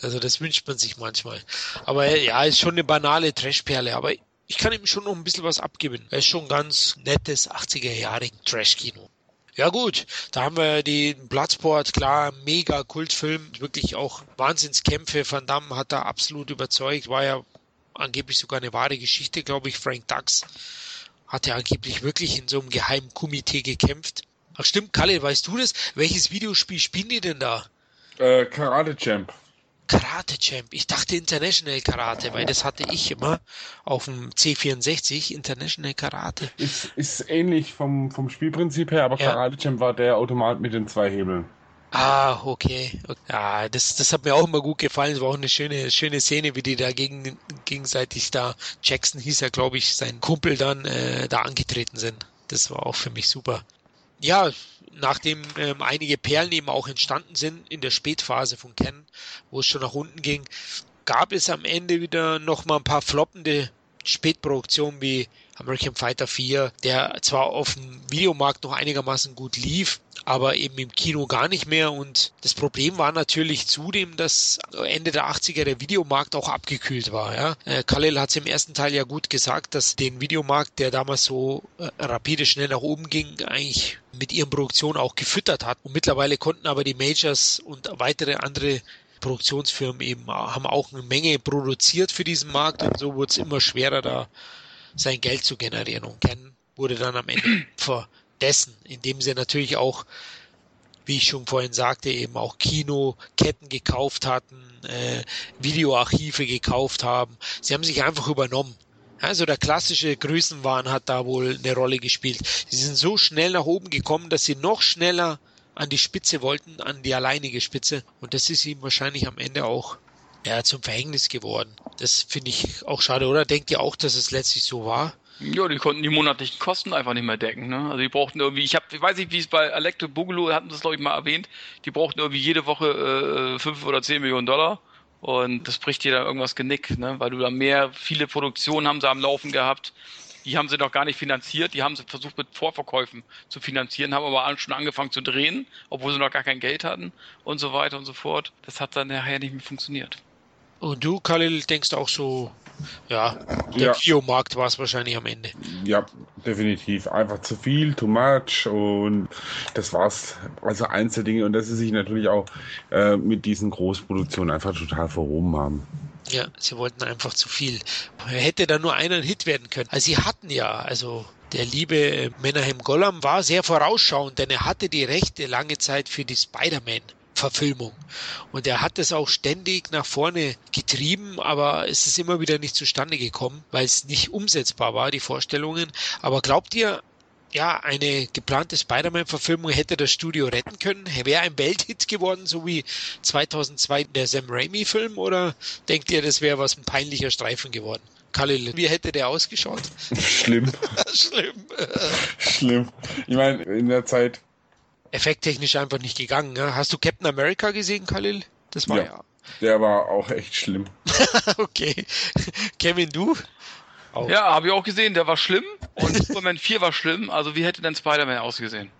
Also das wünscht man sich manchmal. Aber ja, ist schon eine banale Trashperle, aber ich kann ihm schon noch ein bisschen was abgewinnen. Er ist schon ganz nettes 80er-jährigen Trash-Kino. Ja gut, da haben wir den Bloodsport, klar, mega Kultfilm, wirklich auch Wahnsinnskämpfe. Van Damme hat da absolut überzeugt, war ja angeblich sogar eine wahre Geschichte, glaube ich. Frank Dux hat ja angeblich wirklich in so einem geheimen Komitee gekämpft. Ach stimmt, Kalle, weißt du das? Welches Videospiel spielen die denn da? Äh, Karate Champ. Karate Champ. Ich dachte International Karate, weil das hatte ich immer auf dem C64, International Karate. Ist, ist ähnlich vom, vom Spielprinzip her, aber ja. Karate Champ war der Automat mit den zwei Hebeln. Ah, okay. Ja, das, das hat mir auch immer gut gefallen. Es war auch eine schöne, schöne Szene, wie die da gegen, gegenseitig da, Jackson hieß ja, glaube ich, sein Kumpel dann äh, da angetreten sind. Das war auch für mich super. Ja, nachdem ähm, einige Perlen eben auch entstanden sind in der Spätphase von Ken, wo es schon nach unten ging, gab es am Ende wieder noch mal ein paar floppende Spätproduktionen wie American Fighter 4, der zwar auf dem Videomarkt noch einigermaßen gut lief, aber eben im Kino gar nicht mehr. Und das Problem war natürlich zudem, dass Ende der 80er der Videomarkt auch abgekühlt war. Ja? Äh, Khalil hat es im ersten Teil ja gut gesagt, dass den Videomarkt, der damals so äh, rapide schnell nach oben ging, eigentlich mit ihren Produktionen auch gefüttert hat. Und mittlerweile konnten aber die Majors und weitere andere Produktionsfirmen eben haben auch eine Menge produziert für diesen Markt und so wurde es immer schwerer, da sein Geld zu generieren. Und Ken wurde dann am Ende [CLEARS THROAT] Opfer dessen, indem sie natürlich auch, wie ich schon vorhin sagte, eben auch Kinoketten gekauft hatten, äh, Videoarchive gekauft haben. Sie haben sich einfach übernommen. Also der klassische Größenwahn hat da wohl eine Rolle gespielt. Sie sind so schnell nach oben gekommen, dass sie noch schneller an die Spitze wollten, an die alleinige Spitze. Und das ist ihm wahrscheinlich am Ende auch ja, zum Verhängnis geworden. Das finde ich auch schade, oder? Denkt ihr auch, dass es letztlich so war? Ja, die konnten die monatlichen Kosten einfach nicht mehr decken. Ne? Also die brauchten irgendwie, ich habe, ich weiß nicht, wie es bei Electro Boogaloo hatten das glaube ich mal erwähnt, die brauchten irgendwie jede Woche äh, fünf oder zehn Millionen Dollar und das bricht dir dann irgendwas Genick, ne? weil du da mehr, viele Produktionen haben sie am Laufen gehabt. Die haben sie noch gar nicht finanziert, die haben sie versucht mit Vorverkäufen zu finanzieren, haben aber schon angefangen zu drehen, obwohl sie noch gar kein Geld hatten und so weiter und so fort. Das hat dann nachher nicht mehr funktioniert. Und du, Khalil, denkst auch so, ja, der ja. Biomarkt war es wahrscheinlich am Ende. Ja, definitiv. Einfach zu viel, too much und das war's. Also Einzeldinge und dass sie sich natürlich auch äh, mit diesen Großproduktionen einfach total verhoben haben. Ja, sie wollten einfach zu viel. Hätte da nur einer ein Hit werden können. Also sie hatten ja, also der liebe Menahem Golam war sehr vorausschauend, denn er hatte die Rechte lange Zeit für die Spider-Man Verfilmung. Und er hat es auch ständig nach vorne getrieben, aber es ist immer wieder nicht zustande gekommen, weil es nicht umsetzbar war, die Vorstellungen. Aber glaubt ihr, ja, eine geplante Spider-Man-Verfilmung hätte das Studio retten können? Wäre ein Welthit geworden, so wie 2002 der Sam Raimi-Film? Oder denkt ihr, das wäre was ein peinlicher Streifen geworden? Khalil, wie hätte der ausgeschaut? Schlimm. [LAUGHS] Schlimm. Schlimm. Ich meine, in der Zeit effekttechnisch einfach nicht gegangen. Ne? Hast du Captain America gesehen, Khalil? Das war ja. ja. Der war auch echt schlimm. [LAUGHS] okay. Kevin, du? Auch. Ja, habe ich auch gesehen, der war schlimm und [LAUGHS] Superman 4 war schlimm. Also wie hätte denn Spider-Man ausgesehen?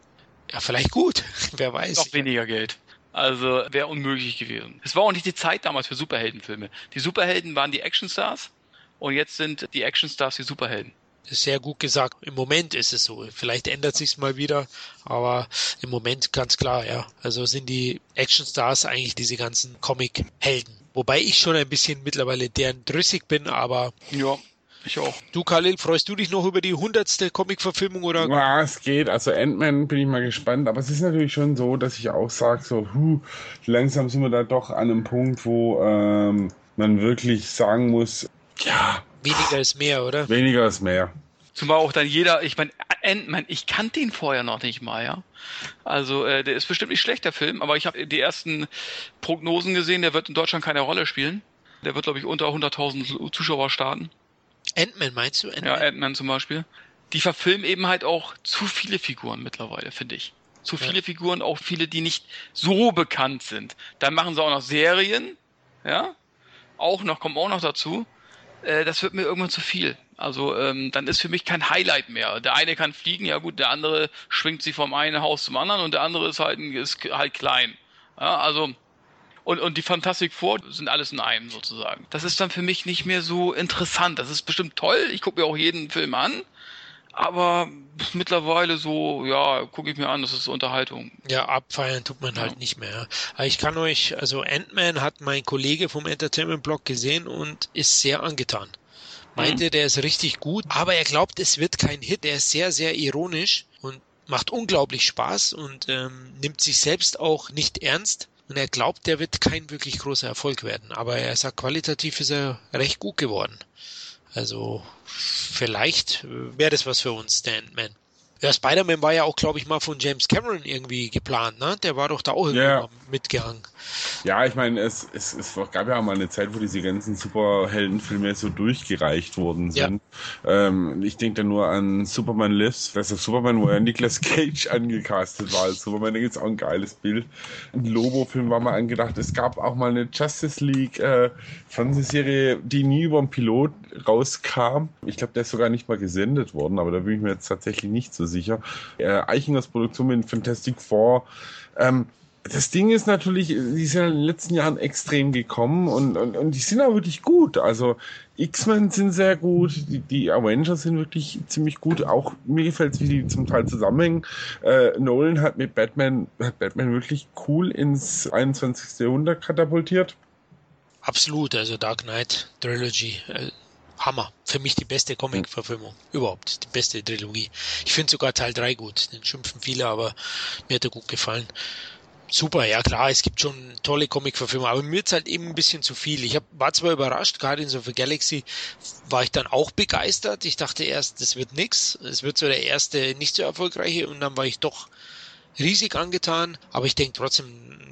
Ja, vielleicht gut. [LAUGHS] Wer weiß. Noch weniger Geld. Also wäre unmöglich gewesen. Es war auch nicht die Zeit damals für Superheldenfilme. Die Superhelden waren die Actionstars und jetzt sind die Actionstars die Superhelden sehr gut gesagt. Im Moment ist es so. Vielleicht ändert sich's mal wieder, aber im Moment ganz klar, ja. Also sind die Actionstars eigentlich diese ganzen Comic-Helden. Wobei ich schon ein bisschen mittlerweile deren drüssig bin, aber. Ja. Ich auch. Du, Khalil, freust du dich noch über die hundertste Comic-Verfilmung oder? Ja, es geht. Also Ant-Man bin ich mal gespannt. Aber es ist natürlich schon so, dass ich auch sage, so, huh, langsam sind wir da doch an einem Punkt, wo ähm, man wirklich sagen muss, ja, Weniger ist mehr, oder? Weniger ist mehr. Zumal auch dann jeder, ich meine, Ant-Man, ich kannte ihn vorher noch nicht mal, ja. Also, äh, der ist bestimmt nicht schlecht, der Film, aber ich habe die ersten Prognosen gesehen, der wird in Deutschland keine Rolle spielen. Der wird, glaube ich, unter 100.000 Zuschauer starten. Ant-Man meinst du? Ant ja, Ant-Man zum Beispiel. Die verfilmen eben halt auch zu viele Figuren mittlerweile, finde ich. Zu viele ja. Figuren, auch viele, die nicht so bekannt sind. Dann machen sie auch noch Serien, ja. Auch noch, kommen auch noch dazu äh, das wird mir irgendwann zu viel. Also ähm, dann ist für mich kein Highlight mehr. Der eine kann fliegen, ja gut, der andere schwingt sich vom einen Haus zum anderen und der andere ist halt, ist halt klein. Ja, also und, und die Fantastic Four sind alles in einem sozusagen. Das ist dann für mich nicht mehr so interessant. Das ist bestimmt toll. Ich gucke mir auch jeden Film an. Aber mittlerweile so, ja, gucke ich mir an, das ist Unterhaltung. Ja, abfeiern tut man halt nicht mehr. Ich kann euch, also Ant-Man hat mein Kollege vom Entertainment Blog gesehen und ist sehr angetan. Meinte, mhm. der ist richtig gut, aber er glaubt, es wird kein Hit. Er ist sehr, sehr ironisch und macht unglaublich Spaß und ähm, nimmt sich selbst auch nicht ernst. Und er glaubt, der wird kein wirklich großer Erfolg werden. Aber er sagt, qualitativ ist er recht gut geworden. Also vielleicht wäre das was für uns, der Ant-Man. Ja, Spider-Man war ja auch, glaube ich, mal von James Cameron irgendwie geplant, ne? Der war doch da auch irgendwie yeah. mitgehangen. Ja, ich meine, es, es, es gab ja auch mal eine Zeit, wo diese ganzen Superheldenfilme so durchgereicht worden sind. Ja. Ähm, ich denke da nur an Superman Lives, das ist Superman, wo ja Nicolas Cage [LAUGHS] angecastet war als Superman. Da gibt es auch ein geiles Bild. Ein Lobo-Film war mal angedacht. Es gab auch mal eine Justice League äh, Fernsehserie, die nie über einen Pilot rauskam. Ich glaube, der ist sogar nicht mal gesendet worden, aber da bin ich mir jetzt tatsächlich nicht so sicher. Äh, Eichingers Produktion mit Fantastic Four. Ähm, das Ding ist natürlich, die sind in den letzten Jahren extrem gekommen und, und, und die sind auch wirklich gut. Also X-Men sind sehr gut, die, die Avengers sind wirklich ziemlich gut. Auch mir gefällt es, wie die zum Teil zusammenhängen. Äh, Nolan hat mit Batman, hat Batman wirklich cool ins 21. Jahrhundert katapultiert. Absolut, also Dark Knight Trilogy. Hammer. Für mich die beste Comic-Verfilmung überhaupt. Die beste Trilogie. Ich finde sogar Teil 3 gut. Den schimpfen viele, aber mir hat er gut gefallen. Super, ja klar, es gibt schon tolle Comic-Verfilmungen, aber mir ist halt eben ein bisschen zu viel. Ich hab, war zwar überrascht, Guardians of the Galaxy war ich dann auch begeistert. Ich dachte erst, das wird nix. Es wird so der erste nicht so erfolgreiche und dann war ich doch riesig angetan, aber ich denke trotzdem,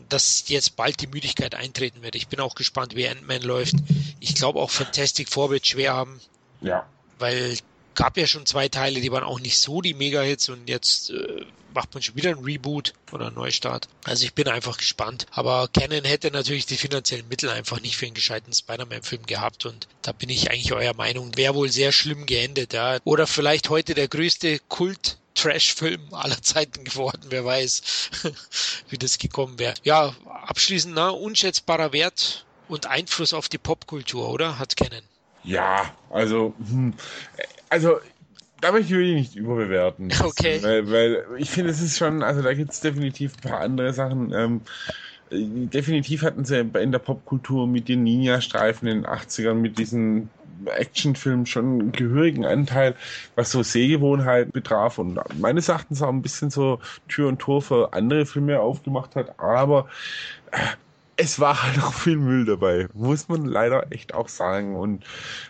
dass jetzt bald die Müdigkeit eintreten wird. Ich bin auch gespannt, wie Ant-Man läuft. Ich glaube auch Fantastic Four wird schwer haben. Ja. Weil gab ja schon zwei Teile, die waren auch nicht so die Mega-Hits und jetzt äh, macht man schon wieder einen Reboot oder einen Neustart. Also ich bin einfach gespannt. Aber Canon hätte natürlich die finanziellen Mittel einfach nicht für einen gescheiten Spider-Man-Film gehabt und da bin ich eigentlich eurer Meinung. Wäre wohl sehr schlimm geendet, ja. Oder vielleicht heute der größte Kult Trash-Film aller Zeiten geworden, wer weiß, [LAUGHS] wie das gekommen wäre. Ja, abschließend, na, unschätzbarer Wert und Einfluss auf die Popkultur, oder? Hat Canon. Ja, also, hm, also da möchte ich nicht überbewerten. [LAUGHS] Okay. Weil, weil ich finde, es ist schon, also da gibt es definitiv ein paar andere Sachen. Ähm, definitiv hatten sie in der Popkultur mit den Ninja-Streifen in den 80ern, mit diesen Actionfilmen schon einen gehörigen Anteil, was so Sehgewohnheit betraf und meines Erachtens auch ein bisschen so Tür und Tor für andere Filme aufgemacht hat. Aber äh, es war [LAUGHS] halt auch viel Müll dabei, muss man leider echt auch sagen. Und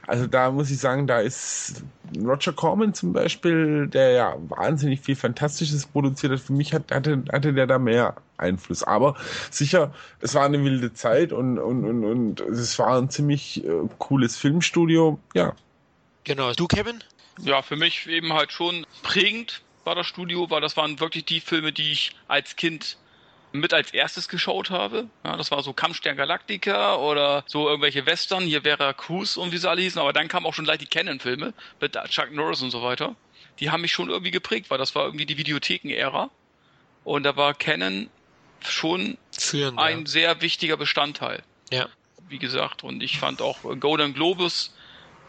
also da muss ich sagen, da ist Roger Corman zum Beispiel, der ja wahnsinnig viel Fantastisches produziert hat, für mich hat, hatte, hatte der da mehr Einfluss. Aber sicher, es war eine wilde Zeit und, und, und, und es war ein ziemlich äh, cooles Filmstudio. Ja. Genau. Du, Kevin? Ja, für mich eben halt schon prägend war das Studio, weil das waren wirklich die Filme, die ich als Kind mit als erstes geschaut habe. Ja, das war so Kampfstern Galactica oder so irgendwelche Western. Hier wäre Cruise und wie sie alle hießen. Aber dann kamen auch schon gleich die Canon-Filme mit Chuck Norris und so weiter. Die haben mich schon irgendwie geprägt, weil das war irgendwie die Videotheken-Ära. Und da war Canon schon Führend, ein ja. sehr wichtiger Bestandteil. Ja. Wie gesagt, und ich fand auch Golden Globus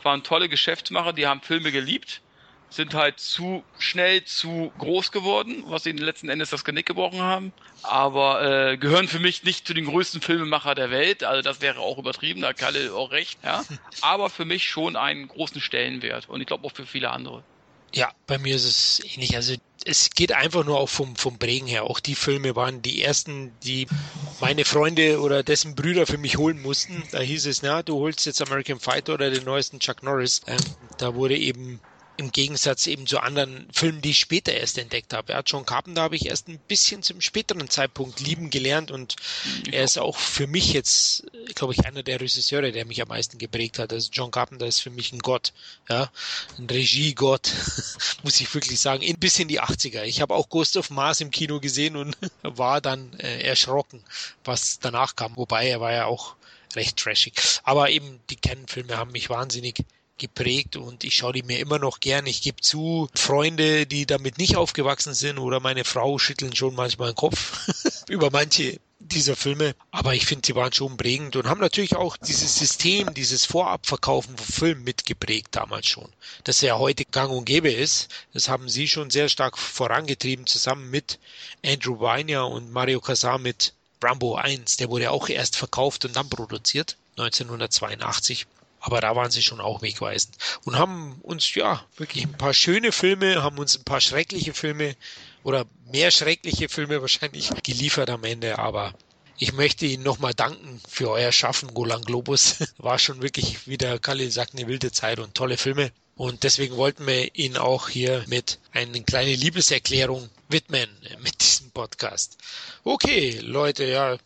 waren tolle Geschäftsmacher, die haben Filme geliebt sind halt zu schnell zu groß geworden, was ihnen letzten Endes das Genick gebrochen haben. Aber äh, gehören für mich nicht zu den größten Filmemacher der Welt. Also das wäre auch übertrieben, da hat Kalle auch recht. Ja. [LAUGHS] Aber für mich schon einen großen Stellenwert und ich glaube auch für viele andere. Ja, bei mir ist es ähnlich. Also es geht einfach nur auch vom, vom Prägen her. Auch die Filme waren die ersten, die meine Freunde oder dessen Brüder für mich holen mussten. Da hieß es, na, du holst jetzt American Fighter oder den neuesten Chuck Norris. Ähm, da wurde eben im Gegensatz eben zu anderen Filmen, die ich später erst entdeckt habe. Ja, John Carpenter habe ich erst ein bisschen zum späteren Zeitpunkt lieben gelernt und er ist auch für mich jetzt, glaube ich, einer der Regisseure, der mich am meisten geprägt hat. Also John Carpenter ist für mich ein Gott, ja, ein Regiegott, [LAUGHS] muss ich wirklich sagen, in, bis in die 80er. Ich habe auch Ghost of Mars im Kino gesehen und [LAUGHS] war dann äh, erschrocken, was danach kam. Wobei er war ja auch recht trashig. Aber eben die Canon-Filme haben mich wahnsinnig geprägt und ich schaue die mir immer noch gern. Ich gebe zu, Freunde, die damit nicht aufgewachsen sind oder meine Frau schütteln schon manchmal den Kopf [LAUGHS] über manche dieser Filme, aber ich finde, sie waren schon prägend und haben natürlich auch dieses System, dieses Vorabverkaufen von Filmen mitgeprägt damals schon. Das ja heute gang und gäbe ist, das haben sie schon sehr stark vorangetrieben, zusammen mit Andrew Weiner und Mario Casar mit Rambo 1. Der wurde auch erst verkauft und dann produziert, 1982. Aber da waren sie schon auch wegweisend und haben uns ja wirklich ein paar schöne Filme, haben uns ein paar schreckliche Filme oder mehr schreckliche Filme [LAUGHS] wahrscheinlich geliefert am Ende. Aber ich möchte Ihnen nochmal danken für euer Schaffen, Golan Globus. [LAUGHS] War schon wirklich, wie der Kalle sagt, eine wilde Zeit und tolle Filme. Und deswegen wollten wir ihn auch hier mit einer kleinen Liebeserklärung widmen mit diesem Podcast. Okay, Leute, ja.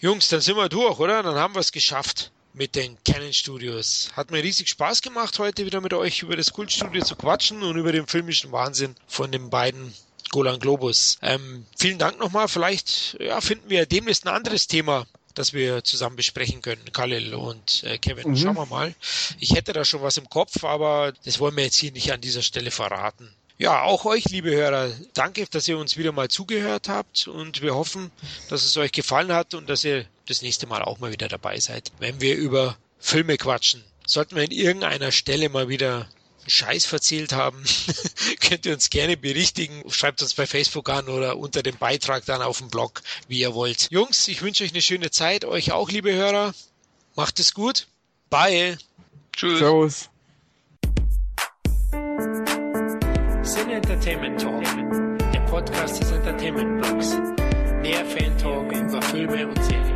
Jungs, dann sind wir durch, oder? Dann haben wir es geschafft mit den Canon Studios. Hat mir riesig Spaß gemacht, heute wieder mit euch über das Kultstudio zu quatschen und über den filmischen Wahnsinn von den beiden Golan Globus. Ähm, vielen Dank nochmal. Vielleicht ja, finden wir demnächst ein anderes Thema, das wir zusammen besprechen können, Khalil und äh, Kevin. Mhm. Schauen wir mal. Ich hätte da schon was im Kopf, aber das wollen wir jetzt hier nicht an dieser Stelle verraten. Ja, auch euch, liebe Hörer, danke, dass ihr uns wieder mal zugehört habt und wir hoffen, dass es euch gefallen hat und dass ihr das nächste Mal auch mal wieder dabei seid, wenn wir über Filme quatschen. Sollten wir in irgendeiner Stelle mal wieder Scheiß verzählt haben, [LAUGHS] könnt ihr uns gerne berichtigen. Schreibt uns bei Facebook an oder unter dem Beitrag dann auf dem Blog, wie ihr wollt. Jungs, ich wünsche euch eine schöne Zeit. Euch auch, liebe Hörer. Macht es gut. Bye. Tschüss. Servus. Sin Entertainment Talk, der Podcast des Entertainment Blogs. Mehr Fan Talk über Filme und Serien.